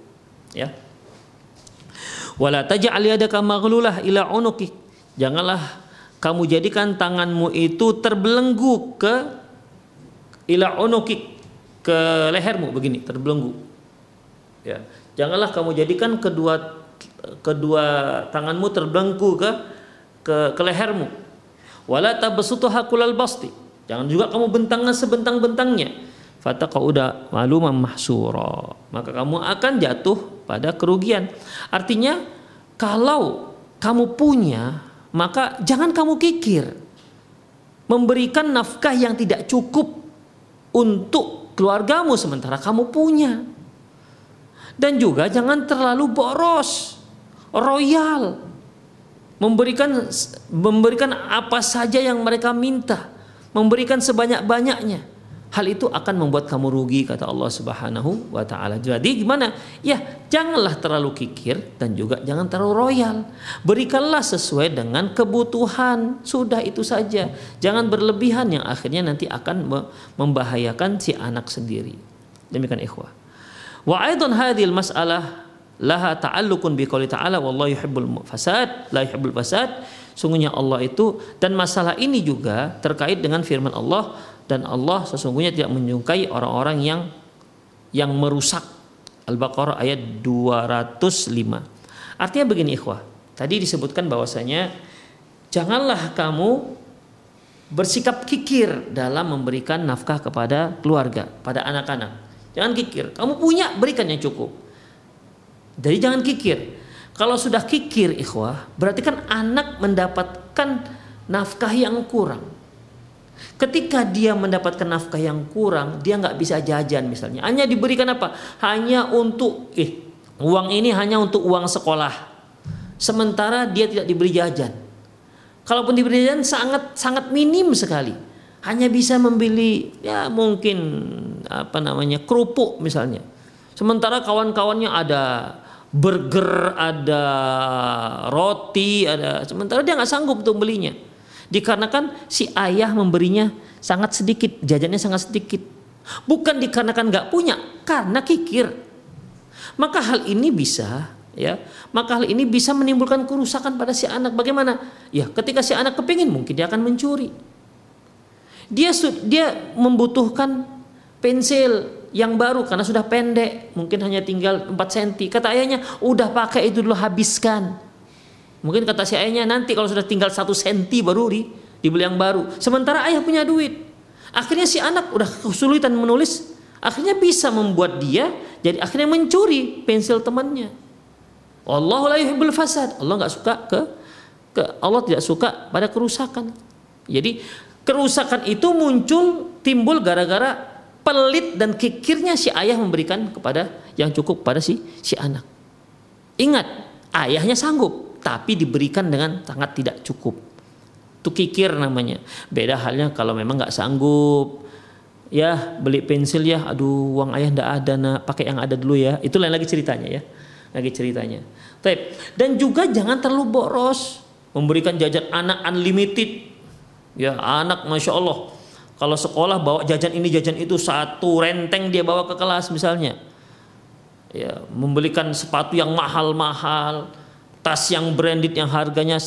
Ya. Wala taj'al yadaka ila unuki. Janganlah kamu jadikan tanganmu itu terbelenggu ke ila unukik ke lehermu begini terbelenggu. Ya. Janganlah kamu jadikan kedua kedua tanganmu terbelenggu ke ke, ke lehermu. Wala tabsutuha kulal basti. Jangan juga kamu bentangkan sebentang-bentangnya. Fataqauda maluman mahsura. Maka kamu akan jatuh pada kerugian. Artinya kalau kamu punya maka jangan kamu kikir. Memberikan nafkah yang tidak cukup untuk keluargamu sementara kamu punya. Dan juga jangan terlalu boros, royal, memberikan memberikan apa saja yang mereka minta, memberikan sebanyak-banyaknya hal itu akan membuat kamu rugi kata Allah Subhanahu wa taala. Jadi gimana? Ya, janganlah terlalu kikir dan juga jangan terlalu royal. Berikanlah sesuai dengan kebutuhan. Sudah itu saja. Jangan berlebihan yang akhirnya nanti akan membahayakan si anak sendiri. Demikian ikhwah. Wa aidan hadhil mas'alah laha ta'alluqun bi qouli ta'ala wallahu yuhibbul fasad la yuhibbul fasad. Sungguhnya Allah itu dan masalah ini juga terkait dengan firman Allah dan Allah sesungguhnya tidak menyukai orang-orang yang yang merusak Al-Baqarah ayat 205. Artinya begini ikhwah. Tadi disebutkan bahwasanya janganlah kamu bersikap kikir dalam memberikan nafkah kepada keluarga, pada anak-anak. Jangan kikir. Kamu punya, berikan yang cukup. Jadi jangan kikir. Kalau sudah kikir ikhwah, berarti kan anak mendapatkan nafkah yang kurang. Ketika dia mendapatkan nafkah yang kurang, dia nggak bisa jajan misalnya. Hanya diberikan apa? Hanya untuk eh uang ini hanya untuk uang sekolah. Sementara dia tidak diberi jajan. Kalaupun diberi jajan sangat sangat minim sekali. Hanya bisa membeli ya mungkin apa namanya kerupuk misalnya. Sementara kawan-kawannya ada burger, ada roti, ada sementara dia nggak sanggup untuk belinya. Dikarenakan si ayah memberinya sangat sedikit, jajannya sangat sedikit. Bukan dikarenakan nggak punya, karena kikir. Maka hal ini bisa ya maka hal ini bisa menimbulkan kerusakan pada si anak. Bagaimana? Ya ketika si anak kepingin mungkin dia akan mencuri. Dia dia membutuhkan pensil yang baru karena sudah pendek. Mungkin hanya tinggal 4 cm kata ayahnya udah pakai itu dulu habiskan Mungkin kata si ayahnya nanti kalau sudah tinggal satu senti baru di, dibeli yang baru. Sementara ayah punya duit. Akhirnya si anak udah kesulitan menulis. Akhirnya bisa membuat dia jadi akhirnya mencuri pensil temannya. Allah la yuhibbul fasad. Allah nggak suka ke ke Allah tidak suka pada kerusakan. Jadi kerusakan itu muncul timbul gara-gara pelit dan kikirnya si ayah memberikan kepada yang cukup pada si si anak. Ingat, ayahnya sanggup, tapi diberikan dengan sangat tidak cukup. Itu kikir namanya. Beda halnya kalau memang nggak sanggup, ya beli pensil ya, aduh uang ayah ndak ada nak, pakai yang ada dulu ya. Itu lain lagi ceritanya ya, lagi ceritanya. Taip. Dan juga jangan terlalu boros, memberikan jajan anak unlimited. Ya anak masya Allah. Kalau sekolah bawa jajan ini jajan itu satu renteng dia bawa ke kelas misalnya. Ya, membelikan sepatu yang mahal-mahal, tas yang branded yang harganya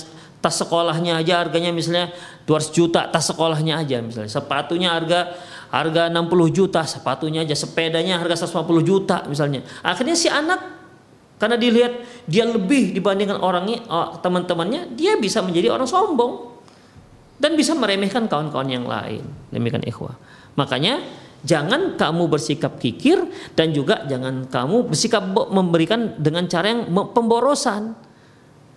tas sekolahnya aja harganya misalnya 200 juta tas sekolahnya aja misalnya. Sepatunya harga harga 60 juta sepatunya aja. Sepedanya harga 150 juta misalnya. Akhirnya si anak karena dilihat dia lebih dibandingkan orangnya oh, teman-temannya dia bisa menjadi orang sombong. Dan bisa meremehkan kawan-kawan yang lain. Demikian ikhwah. Makanya jangan kamu bersikap kikir dan juga jangan kamu bersikap memberikan dengan cara yang pemborosan.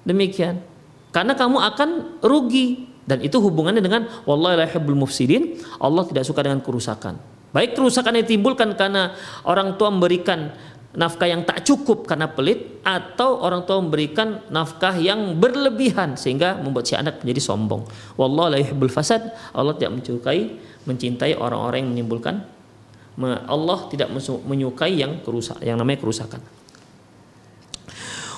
Demikian. Karena kamu akan rugi dan itu hubungannya dengan wallahi la mufsidin. Allah tidak suka dengan kerusakan. Baik kerusakan yang ditimbulkan karena orang tua memberikan nafkah yang tak cukup karena pelit atau orang tua memberikan nafkah yang berlebihan sehingga membuat si anak menjadi sombong. Wallahu fasad. Allah tidak menyukai mencintai orang-orang yang menimbulkan Allah tidak menyukai yang kerusak yang namanya kerusakan.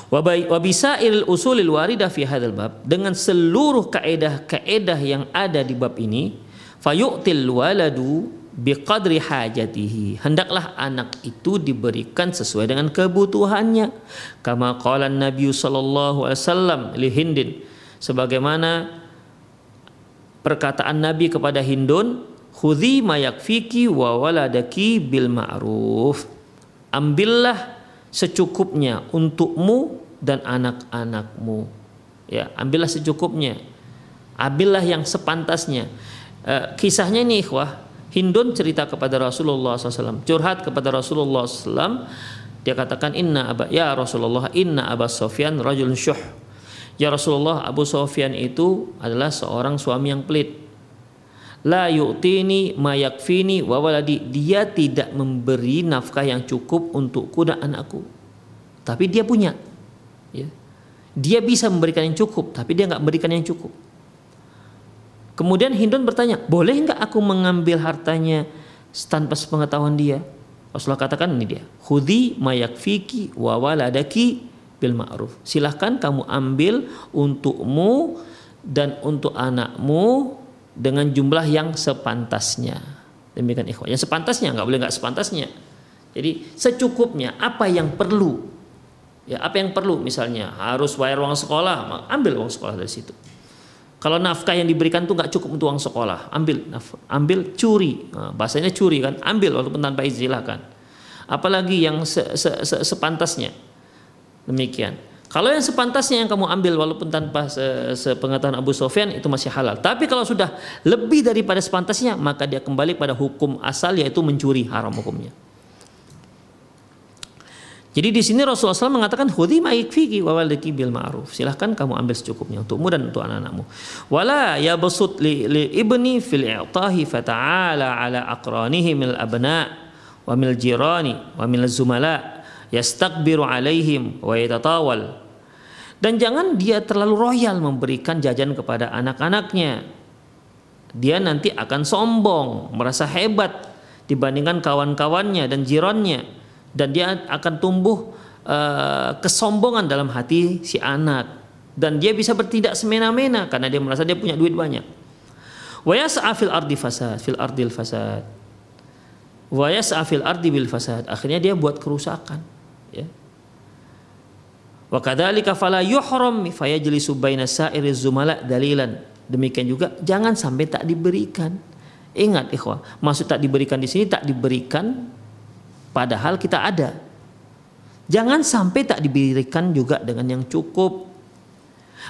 Wabisail usulil waridah fi hadzal bab. Dengan seluruh kaedah-kaedah yang ada di bab ini fayu'til waladu biqadri hajatihi. Hendaklah anak itu diberikan sesuai dengan kebutuhannya. Kama qala Nabi sallallahu alaihi wasallam li Hindin. Sebagaimana perkataan Nabi kepada Hindun khudhi ma yakfiki wa waladaki bil ma'ruf. Ambillah secukupnya untukmu dan anak-anakmu ya ambillah secukupnya ambillah yang sepantasnya eh, kisahnya ini ikhwah Hindun cerita kepada Rasulullah SAW, curhat kepada Rasulullah SAW. Dia katakan inna aba ya Rasulullah inna Abu Sofyan rajul syuh. Ya Rasulullah Abu Sofyan itu adalah seorang suami yang pelit. La yu'tini ma yakfini wa waladi. Dia tidak memberi nafkah yang cukup untukku dan anakku. Tapi dia punya. Ya. Dia bisa memberikan yang cukup, tapi dia nggak memberikan yang cukup. Kemudian Hindun bertanya, boleh nggak aku mengambil hartanya tanpa sepengetahuan dia? Rasulullah katakan ini dia, hudi fiki wa waladaki bil ma'ruf. Silahkan kamu ambil untukmu dan untuk anakmu dengan jumlah yang sepantasnya. Demikian ikhwan. Yang sepantasnya nggak boleh nggak sepantasnya. Jadi secukupnya apa yang perlu. Ya apa yang perlu misalnya harus bayar uang sekolah, ambil uang sekolah dari situ. Kalau nafkah yang diberikan itu nggak cukup untuk uang sekolah, ambil, ambil curi, nah, bahasanya curi kan, ambil walaupun tanpa izin silahkan. Apalagi yang se, se, se, sepantasnya, demikian. Kalau yang sepantasnya yang kamu ambil walaupun tanpa sepengetahuan Abu Sofyan itu masih halal. Tapi kalau sudah lebih daripada sepantasnya maka dia kembali pada hukum asal yaitu mencuri haram hukumnya. Jadi di sini Rasulullah SAW mengatakan hudi ma'ikfiki wa walidiki bil ma'ruf. Silahkan kamu ambil secukupnya untukmu dan untuk anak-anakmu. Wala ya basut li, li ibni fil i'tahi fata'ala ala aqranihi mil abna wa mil jirani wa mil zumala yastakbiru alaihim wa yatatawal. Dan jangan dia terlalu royal memberikan jajan kepada anak-anaknya. Dia nanti akan sombong, merasa hebat dibandingkan kawan-kawannya dan jirannya dan dia akan tumbuh uh, kesombongan dalam hati si anak dan dia bisa bertindak semena-mena karena dia merasa dia punya duit banyak. Wa yas'a ardi fasad, fil ardil fasad. Wa yas'a fil ardi bil fasad. Akhirnya dia buat kerusakan, ya. Wa kadzalika fala yuhram fayajlisu baina zumala dalilan. Demikian juga jangan sampai tak diberikan. Ingat ikhwah, maksud tak diberikan di sini tak diberikan Padahal kita ada. Jangan sampai tak diberikan juga dengan yang cukup.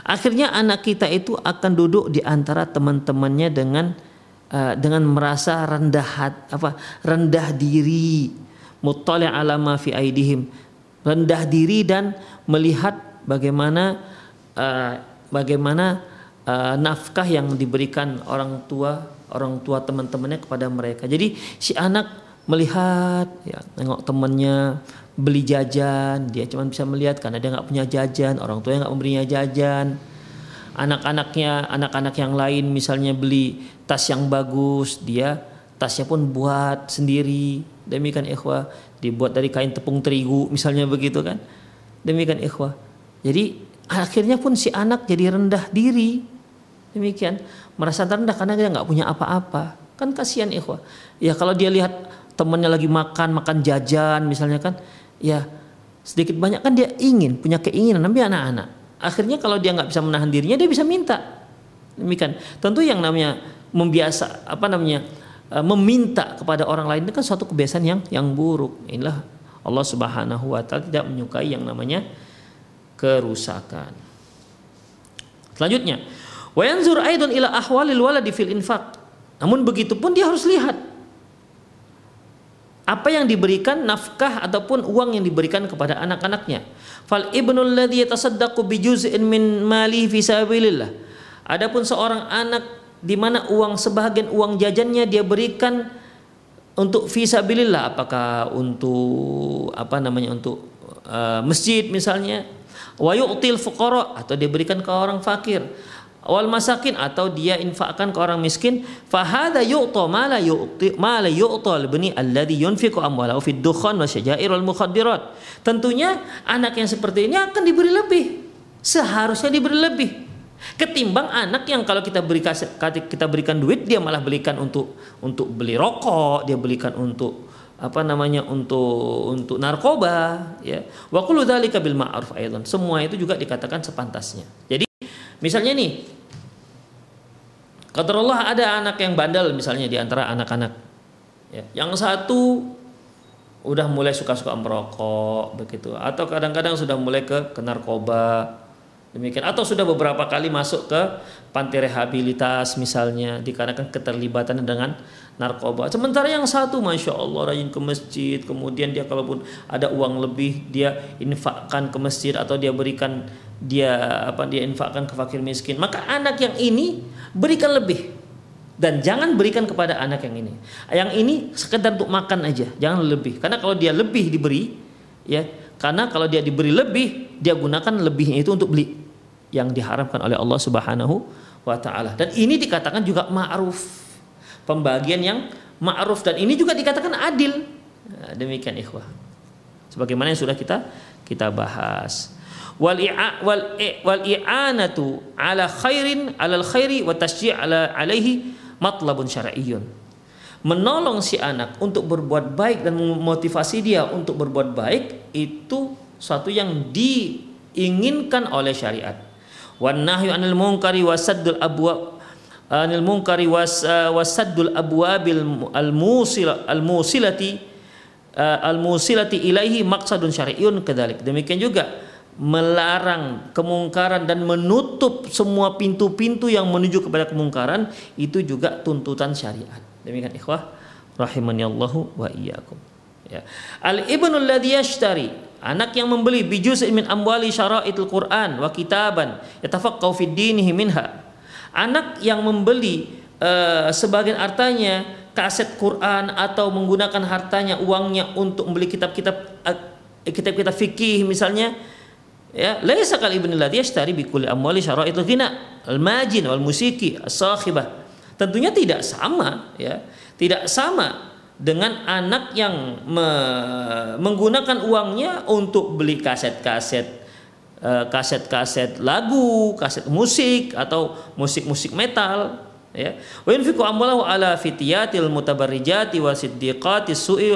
Akhirnya anak kita itu akan duduk di antara teman-temannya dengan uh, dengan merasa rendah hat, apa rendah diri, muttali' ala ma fi aidihim. Rendah diri dan melihat bagaimana uh, bagaimana uh, nafkah yang diberikan orang tua orang tua teman-temannya kepada mereka. Jadi si anak melihat ya nengok temennya beli jajan dia cuma bisa melihat karena dia nggak punya jajan orang tua nggak memberinya jajan. Anak-anaknya anak-anak yang lain misalnya beli tas yang bagus dia tasnya pun buat sendiri. Demikian ikhwah dibuat dari kain tepung terigu misalnya begitu kan. Demikian ikhwah. Jadi akhirnya pun si anak jadi rendah diri. Demikian. Merasa rendah karena dia nggak punya apa-apa. Kan kasihan ikhwah. Ya kalau dia lihat temannya lagi makan makan jajan misalnya kan ya sedikit banyak kan dia ingin punya keinginan tapi anak-anak. Akhirnya kalau dia nggak bisa menahan dirinya dia bisa minta. Demikian. Tentu yang namanya membiasa apa namanya meminta kepada orang lain itu kan suatu kebiasaan yang yang buruk inilah Allah Subhanahu wa taala tidak menyukai yang namanya kerusakan selanjutnya wa yanzur aidon ila ahwalil waladi fil infaq namun begitu pun dia harus lihat apa yang diberikan nafkah ataupun uang yang diberikan kepada anak-anaknya. Fal ibnul ladzi yatasaddaqu bi min mali fi sabilillah. Adapun seorang anak di mana uang sebagian uang jajannya dia berikan untuk fisabilillah apakah untuk apa namanya untuk uh, masjid misalnya. Wa yu'til fuqara atau dia berikan ke orang fakir. Wal masakin atau dia infakkan ke orang miskin. Fa hadza yu'ta ma la yu'ti ma la yu'ta libni alladhi yunfiqu amwalahu fid dukhan wa syajair wal mukhaddirat tentunya anak yang seperti ini akan diberi lebih. Seharusnya diberi lebih ketimbang anak yang kalau kita beri kita berikan duit dia malah belikan untuk untuk beli rokok dia belikan untuk apa namanya untuk untuk narkoba ya. Wa kullu dzalika bil ma'ruf aidan semua itu juga dikatakan sepantasnya. Jadi misalnya nih kata Allah ada anak yang bandel misalnya di antara anak-anak ya. Yang satu udah mulai suka-suka merokok begitu. Atau kadang-kadang sudah mulai ke ke narkoba demikian. Atau sudah beberapa kali masuk ke panti rehabilitas misalnya dikarenakan keterlibatan dengan narkoba. Sementara yang satu masya Allah rajin ke masjid kemudian dia kalaupun ada uang lebih dia infakkan ke masjid atau dia berikan dia apa dia infakkan ke fakir miskin. Maka anak yang ini berikan lebih. Dan jangan berikan kepada anak yang ini. Yang ini sekedar untuk makan aja jangan lebih. Karena kalau dia lebih diberi ya karena kalau dia diberi lebih dia gunakan lebihnya itu untuk beli yang diharamkan oleh Allah Subhanahu wa taala. Dan ini dikatakan juga ma'ruf. Pembagian yang ma'ruf dan ini juga dikatakan adil. Nah, demikian ikhwah. Sebagaimana yang sudah kita kita bahas. Wal i'a wal wal i'anatu ala khairin alal khairi wa tasji' ala alaihi matlabun syar'iyyun. Menolong si anak untuk berbuat baik dan memotivasi dia untuk berbuat baik itu suatu yang diinginkan oleh syariat wan nahyu anil munkari wasaddul abwa anil munkari was uh, wasaddul abwabil al musil al musilati uh, al musilati ilaihi maqsadun syar'iyyun kadzalik. Demikian juga melarang kemungkaran dan menutup semua pintu-pintu yang menuju kepada kemungkaran itu juga tuntutan syariat. Demikian ikhwah rahimani Allahu wa iyyakum. Ya. Al ibnu alladhi yashtari Anak yang membeli bijus min amwali syaraitul Quran wa kitaban yatafaqqahu fid dinihi minha. Anak yang membeli uh, sebagian hartanya kaset Quran atau menggunakan hartanya uangnya untuk membeli kitab-kitab uh, kitab-kitab fikih misalnya ya laisa kal ibn ladzi yashtari bi kulli amwali syaraitul ghina al majin wal musiki as-sakhibah. Tentunya tidak sama ya. Tidak sama dengan anak yang me menggunakan uangnya untuk beli kaset-kaset eh, kaset-kaset lagu, kaset musik atau musik-musik metal ya. Wa yunfiqu amwalahu ala fitiyatil mutabarrijati wasiddiqati su'i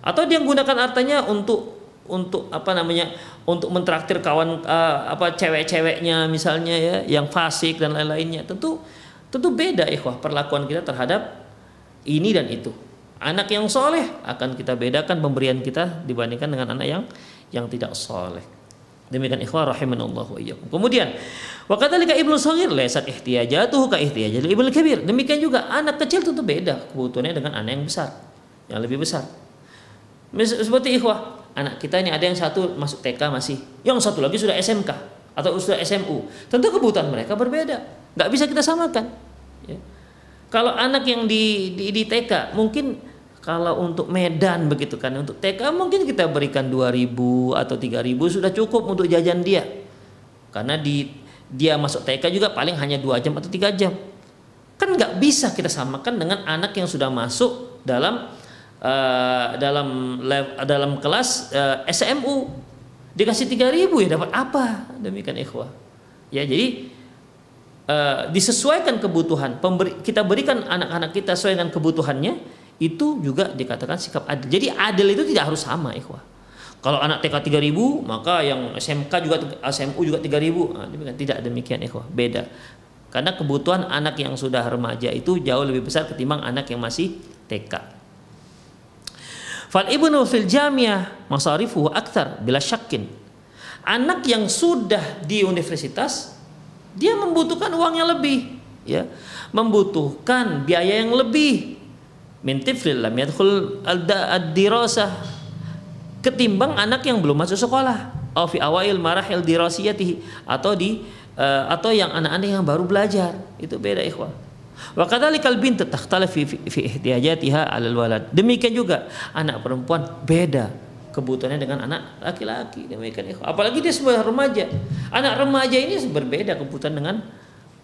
atau dia menggunakan hartanya untuk untuk apa namanya untuk mentraktir kawan uh, apa cewek-ceweknya misalnya ya yang fasik dan lain-lainnya. Tentu tentu beda ikhwah perlakuan kita terhadap ini dan itu Anak yang soleh akan kita bedakan pemberian kita dibandingkan dengan anak yang yang tidak soleh. Demikian ikhwah rahimanallah wa iyyakum. Kemudian wa kadzalika ibnu shaghir laysat ihtiyajatuhu ka ihtiyajil ibnu kabir. Demikian juga anak kecil tentu beda kebutuhannya dengan anak yang besar, yang lebih besar. Seperti ikhwah, anak kita ini ada yang satu masuk TK masih, yang satu lagi sudah SMK atau sudah SMU. Tentu kebutuhan mereka berbeda. Nggak bisa kita samakan. Ya. Kalau anak yang di, di, di TK mungkin kalau untuk Medan begitu kan, untuk TK mungkin kita berikan 2000 atau 3000 sudah cukup untuk jajan dia. Karena di dia masuk TK juga paling hanya dua jam atau tiga jam. Kan nggak bisa kita samakan dengan anak yang sudah masuk dalam uh, dalam dalam kelas uh, eh, SMU dikasih 3000 ya dapat apa? Demikian ikhwah. Ya jadi uh, disesuaikan kebutuhan. Pemberi, kita berikan anak-anak kita sesuai dengan kebutuhannya itu juga dikatakan sikap adil. Jadi adil itu tidak harus sama, ikhwah. Kalau anak TK 3000, maka yang SMK juga SMU juga 3000. Nah, tidak demikian, ikhwah. Beda. Karena kebutuhan anak yang sudah remaja itu jauh lebih besar ketimbang anak yang masih TK. Fal ibnu fil jamiah masarifuhu aktar bila syakin. Anak yang sudah di universitas dia membutuhkan uang yang lebih, ya. Membutuhkan biaya yang lebih min tiflil lam yadkhul ad-dirasah. Ketimbang anak yang belum masuk sekolah. Atau fi awail marahil dirasiyatihi. Atau di uh, atau yang anak-anak yang baru belajar. Itu beda ikhwah. Wa kadzalikal bint takhtalif fi fi ihtiyajatiha 'alal walad. Demikian juga anak perempuan beda kebutuhannya dengan anak laki-laki. Demikian ikhwah. Apalagi dia sebuah remaja. Anak remaja ini berbeda kebutuhan dengan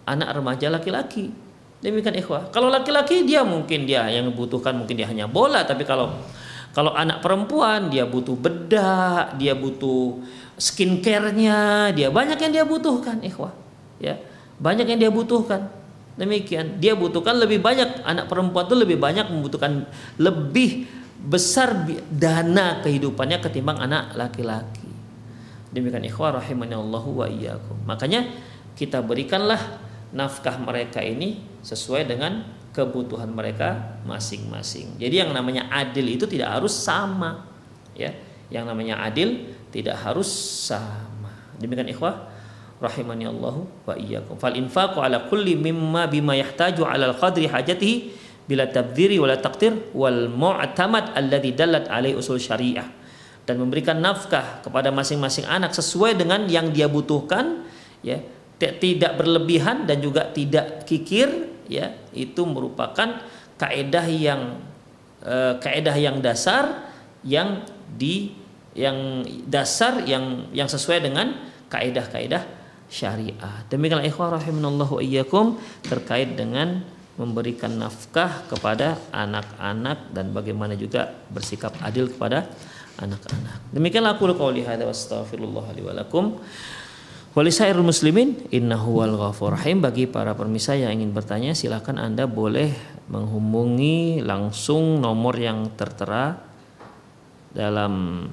anak remaja laki-laki demikian ikhwah kalau laki-laki dia mungkin dia yang membutuhkan mungkin dia hanya bola tapi kalau kalau anak perempuan dia butuh bedak, dia butuh skincare-nya, dia banyak yang dia butuhkan, ikhwah. Ya, banyak yang dia butuhkan. Demikian, dia butuhkan lebih banyak anak perempuan itu lebih banyak membutuhkan lebih besar dana kehidupannya ketimbang anak laki-laki. Demikian ikhwah rahimani Allahu wa iyyakum. Makanya kita berikanlah nafkah mereka ini sesuai dengan kebutuhan mereka masing-masing. Jadi yang namanya adil itu tidak harus sama, ya. Yang namanya adil tidak harus sama. Demikian ikhwah rahimani Allahu wa iyyakum. Fal infaqu ala kulli mimma bima yahtaju ala al-qadri hajatihi bila tabdhiri wala taqtir wal mu'tamad alladhi dallat alaihi usul syariah dan memberikan nafkah kepada masing-masing anak sesuai dengan yang dia butuhkan ya tidak berlebihan dan juga tidak kikir ya itu merupakan kaedah yang eh, kaedah yang dasar yang di yang dasar yang yang sesuai dengan kaedah-kaedah syariah. Demikianlah ikhwah rahimanallahu iyyakum terkait dengan memberikan nafkah kepada anak-anak dan bagaimana juga bersikap adil kepada anak-anak. Demikianlah aku qauli hadza wa lakum. Walisairul muslimin innahu wal ghafur rahim bagi para permisa yang ingin bertanya silakan Anda boleh menghubungi langsung nomor yang tertera dalam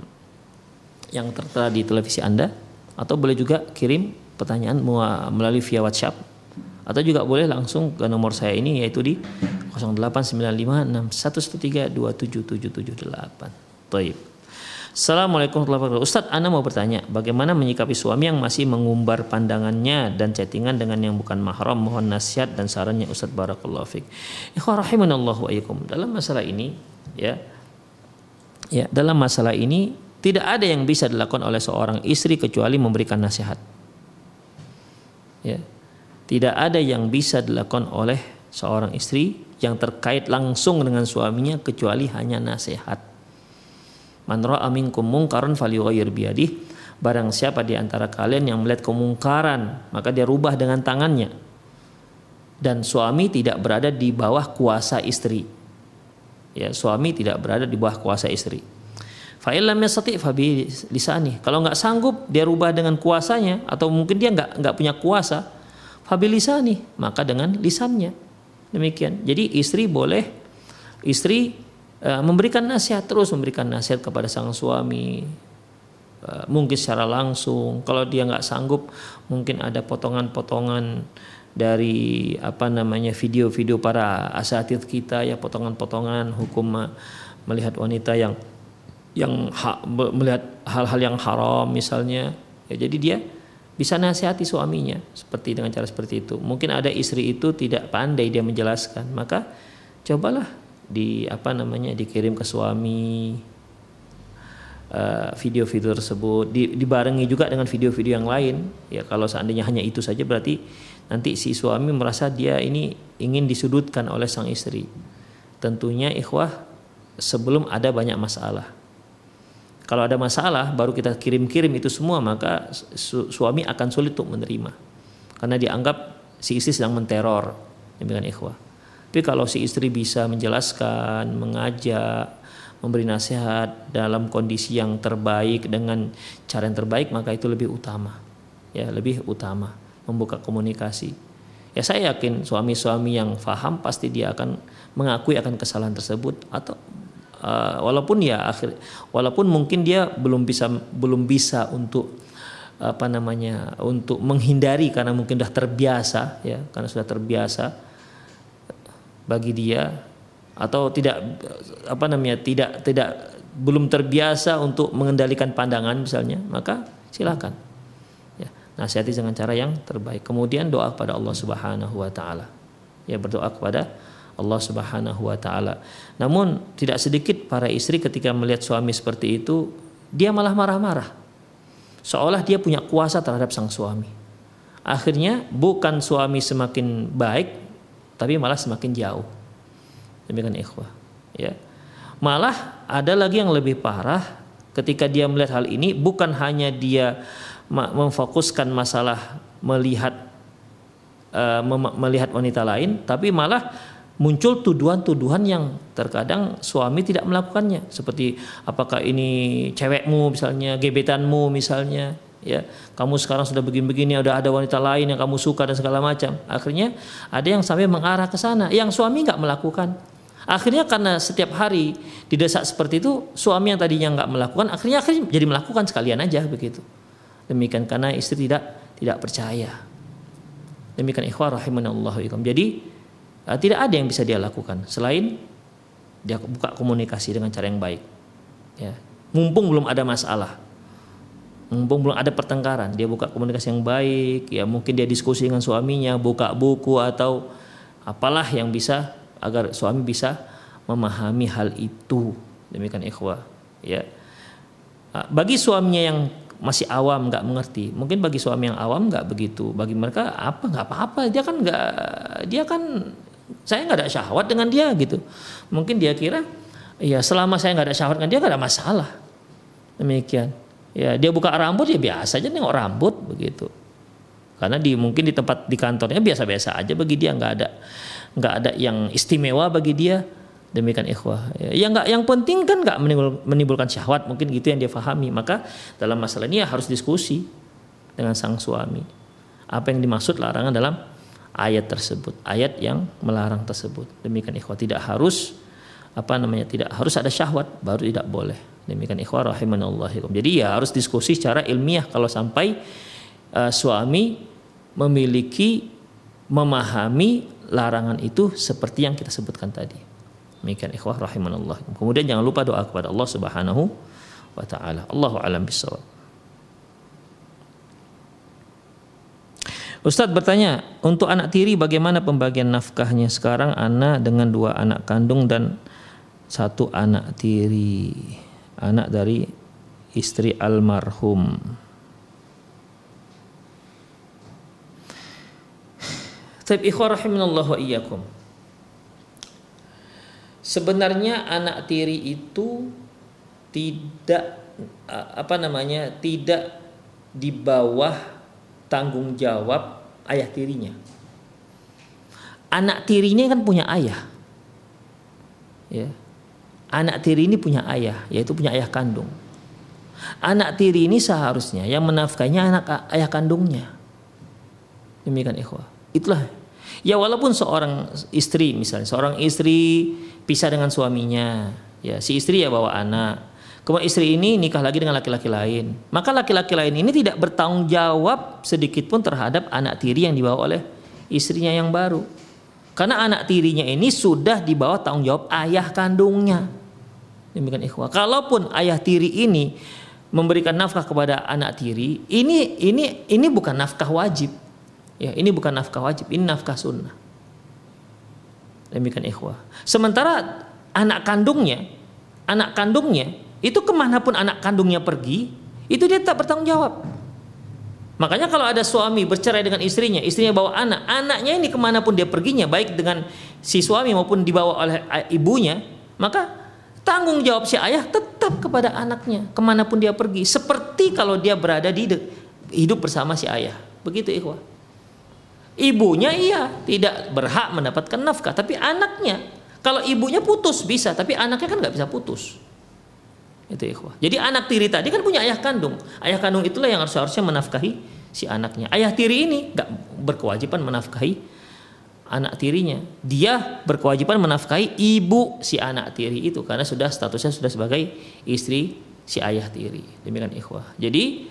yang tertera di televisi Anda atau boleh juga kirim pertanyaan melalui via WhatsApp atau juga boleh langsung ke nomor saya ini yaitu di 08956113277778. Taib. Assalamualaikum warahmatullahi wabarakatuh. Ustadz, Anda mau bertanya, bagaimana menyikapi suami yang masih mengumbar pandangannya dan chattingan dengan yang bukan mahram? Mohon nasihat dan sarannya Ustadz Barakallahu Fik. Ikhwarahimanallahu wa Dalam masalah ini, ya, ya, dalam masalah ini tidak ada yang bisa dilakukan oleh seorang istri kecuali memberikan nasihat. Ya. Tidak ada yang bisa dilakukan oleh seorang istri yang terkait langsung dengan suaminya kecuali hanya nasihat. Man ra'a minkum mungkaran falyughayyir biyadih. Barang siapa di antara kalian yang melihat kemungkaran, maka dia rubah dengan tangannya. Dan suami tidak berada di bawah kuasa istri. Ya, suami tidak berada di bawah kuasa istri. Fa'ilam yastati fabi lisani. Kalau nggak sanggup dia rubah dengan kuasanya atau mungkin dia nggak nggak punya kuasa, fabi lisani, maka dengan lisannya. Demikian. Jadi istri boleh istri Eh, memberikan nasihat terus memberikan nasihat kepada sang suami. Eh, mungkin secara langsung. Kalau dia nggak sanggup mungkin ada potongan-potongan dari apa namanya video-video para asatid kita ya potongan-potongan hukum melihat wanita yang yang ha, melihat hal-hal yang haram misalnya. Ya jadi dia bisa nasihati suaminya seperti dengan cara seperti itu. Mungkin ada istri itu tidak pandai dia menjelaskan. Maka cobalah di apa namanya dikirim ke suami eh, video-video uh, tersebut. Di, dibarengi juga dengan video-video yang lain. Ya kalau seandainya hanya itu saja berarti nanti si suami merasa dia ini ingin disudutkan oleh sang istri. Tentunya ikhwah sebelum ada banyak masalah. Kalau ada masalah baru kita kirim-kirim itu semua maka su suami akan sulit untuk menerima. Karena dianggap si istri sedang menteror. Demikian ikhwah tapi kalau si istri bisa menjelaskan, mengajak, memberi nasihat dalam kondisi yang terbaik dengan cara yang terbaik maka itu lebih utama. Ya, lebih utama membuka komunikasi. Ya saya yakin suami-suami yang faham pasti dia akan mengakui akan kesalahan tersebut atau uh, walaupun ya akhir walaupun mungkin dia belum bisa belum bisa untuk apa namanya untuk menghindari karena mungkin sudah terbiasa ya karena sudah terbiasa bagi dia atau tidak apa namanya tidak tidak belum terbiasa untuk mengendalikan pandangan misalnya maka silakan ya nasihati dengan cara yang terbaik kemudian doa kepada Allah Subhanahu wa taala ya berdoa kepada Allah Subhanahu wa taala. Namun tidak sedikit para istri ketika melihat suami seperti itu, dia malah marah-marah. Seolah dia punya kuasa terhadap sang suami. Akhirnya bukan suami semakin baik, tapi malah semakin jauh. Demikian ikhwah, ya. Malah ada lagi yang lebih parah ketika dia melihat hal ini bukan hanya dia memfokuskan masalah melihat uh, melihat wanita lain tapi malah muncul tuduhan-tuduhan yang terkadang suami tidak melakukannya seperti apakah ini cewekmu misalnya gebetanmu misalnya ya kamu sekarang sudah begini-begini ada ada wanita lain yang kamu suka dan segala macam. Akhirnya ada yang sampai mengarah ke sana. Yang suami nggak melakukan. Akhirnya karena setiap hari didesak seperti itu suami yang tadinya nggak melakukan akhirnya akhirnya jadi melakukan sekalian aja begitu. Demikian karena istri tidak tidak percaya. Demikian ikhwah rahimanallahu jadi uh, tidak ada yang bisa dia lakukan. Selain dia buka komunikasi dengan cara yang baik. Ya mumpung belum ada masalah mumpung belum ada pertengkaran dia buka komunikasi yang baik ya mungkin dia diskusi dengan suaminya buka buku atau apalah yang bisa agar suami bisa memahami hal itu. Demikian ikhwah ya. Ah, bagi suaminya yang masih awam nggak mengerti mungkin bagi suami yang awam nggak begitu. Bagi mereka apa nggak apa-apa dia kan nggak dia kan saya nggak ada syahwat dengan dia gitu. Mungkin dia kira ya selama saya nggak ada syahwat dengan dia nggak ada masalah. Demikian ya dia buka rambut ya biasa aja nengok rambut begitu. Karena di mungkin di tempat di kantornya biasa-biasa aja bagi dia nggak ada nggak ada yang istimewa bagi dia. Demikian ikhwah. Ya nggak yang penting kan nggak menimbulkan syahwat mungkin gitu yang dia fahami. Maka dalam masalah ini ya harus diskusi dengan sang suami. Apa yang dimaksud larangan dalam ayat tersebut, ayat yang melarang tersebut. Demikian ikhwah. Tidak harus apa namanya tidak harus ada syahwat baru tidak boleh. Demikian ikhwah rahimanallahu Jadi ya harus diskusi secara ilmiah kalau sampai uh, suami memiliki memahami larangan itu seperti yang kita sebutkan tadi. Demikian ikhwah rahimanallah. Kemudian jangan lupa doa kepada Allah Subhanahu wa taala. Allahu alam bisawab. Ustadz bertanya, untuk anak tiri bagaimana pembagian nafkahnya? Sekarang anak dengan dua anak kandung dan satu anak tiri, anak dari istri almarhum. Ikhwah. Sebenarnya anak tiri itu tidak apa namanya? tidak di bawah tanggung jawab ayah tirinya. Anak tirinya kan punya ayah. Ya. Anak tiri ini punya ayah, yaitu punya ayah kandung. Anak tiri ini seharusnya yang menafkahnya anak ayah kandungnya. Demikian ikhwah. Itulah ya walaupun seorang istri misalnya seorang istri pisah dengan suaminya, ya si istri ya bawa anak, Kemudian istri ini nikah lagi dengan laki-laki lain. Maka laki-laki lain ini tidak bertanggung jawab sedikit pun terhadap anak tiri yang dibawa oleh istrinya yang baru. Karena anak tirinya ini sudah dibawa tanggung jawab ayah kandungnya. Demikian ikhwah. Kalaupun ayah tiri ini memberikan nafkah kepada anak tiri, ini ini ini bukan nafkah wajib. Ya, ini bukan nafkah wajib, ini nafkah sunnah. Demikian ikhwah. Sementara anak kandungnya, anak kandungnya itu ke mana pun anak kandungnya pergi, itu dia tak bertanggung jawab. Makanya kalau ada suami bercerai dengan istrinya, istrinya bawa anak, anaknya ini ke mana pun dia perginya, baik dengan si suami maupun dibawa oleh ibunya, maka tanggung jawab si ayah tetap kepada anaknya, ke mana pun dia pergi. Seperti kalau dia berada di hidup bersama si ayah. Begitu ikhwah. Ibunya iya tidak berhak mendapatkan nafkah, tapi anaknya kalau ibunya putus bisa, tapi anaknya kan nggak bisa putus. Itu ikhwah. Jadi anak tiri tadi kan punya ayah kandung. Ayah kandung itulah yang harus harusnya menafkahi si anaknya. Ayah tiri ini nggak berkewajiban menafkahi anak tirinya. Dia berkewajiban menafkahi ibu si anak tiri itu karena sudah statusnya sudah sebagai istri si ayah tiri. Demikian ikhwah. Jadi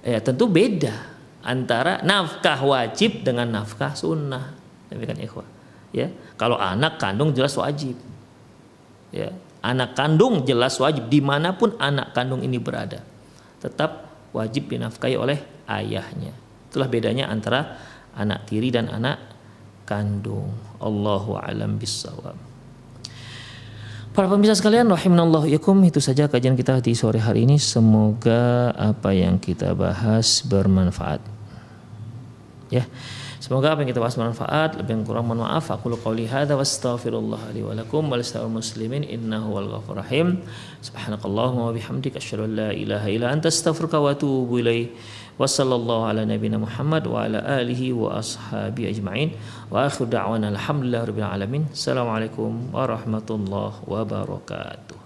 ya tentu beda antara nafkah wajib dengan nafkah sunnah. Demikian ikhwah. Ya, kalau anak kandung jelas wajib. Ya, Anak kandung jelas wajib di mana pun anak kandung ini berada. Tetap wajib dinafkahi oleh ayahnya. Itulah bedanya antara anak tiri dan anak kandung. Allahu alam bisawab. Para pemirsa sekalian, rahimanallahu yakum itu saja kajian kita di sore hari ini. Semoga apa yang kita bahas bermanfaat. Ya. Semoga apa yang kita bahas bermanfaat. Lebih kurang mohon maaf. Aku qauli hadza wa astaghfirullah li wa lakum wa muslimin innahu wal ghafur rahim. Subhanakallahumma wa bihamdika asyhadu an la ilaha illa anta astaghfiruka wa atubu ilaik. وصلى الله على نبينا محمد وعلى آله وأصحابه أجمعين. وآخر دعوانا الحمد لله رب العالمين. السلام عليكم ورحمة الله وبركاته.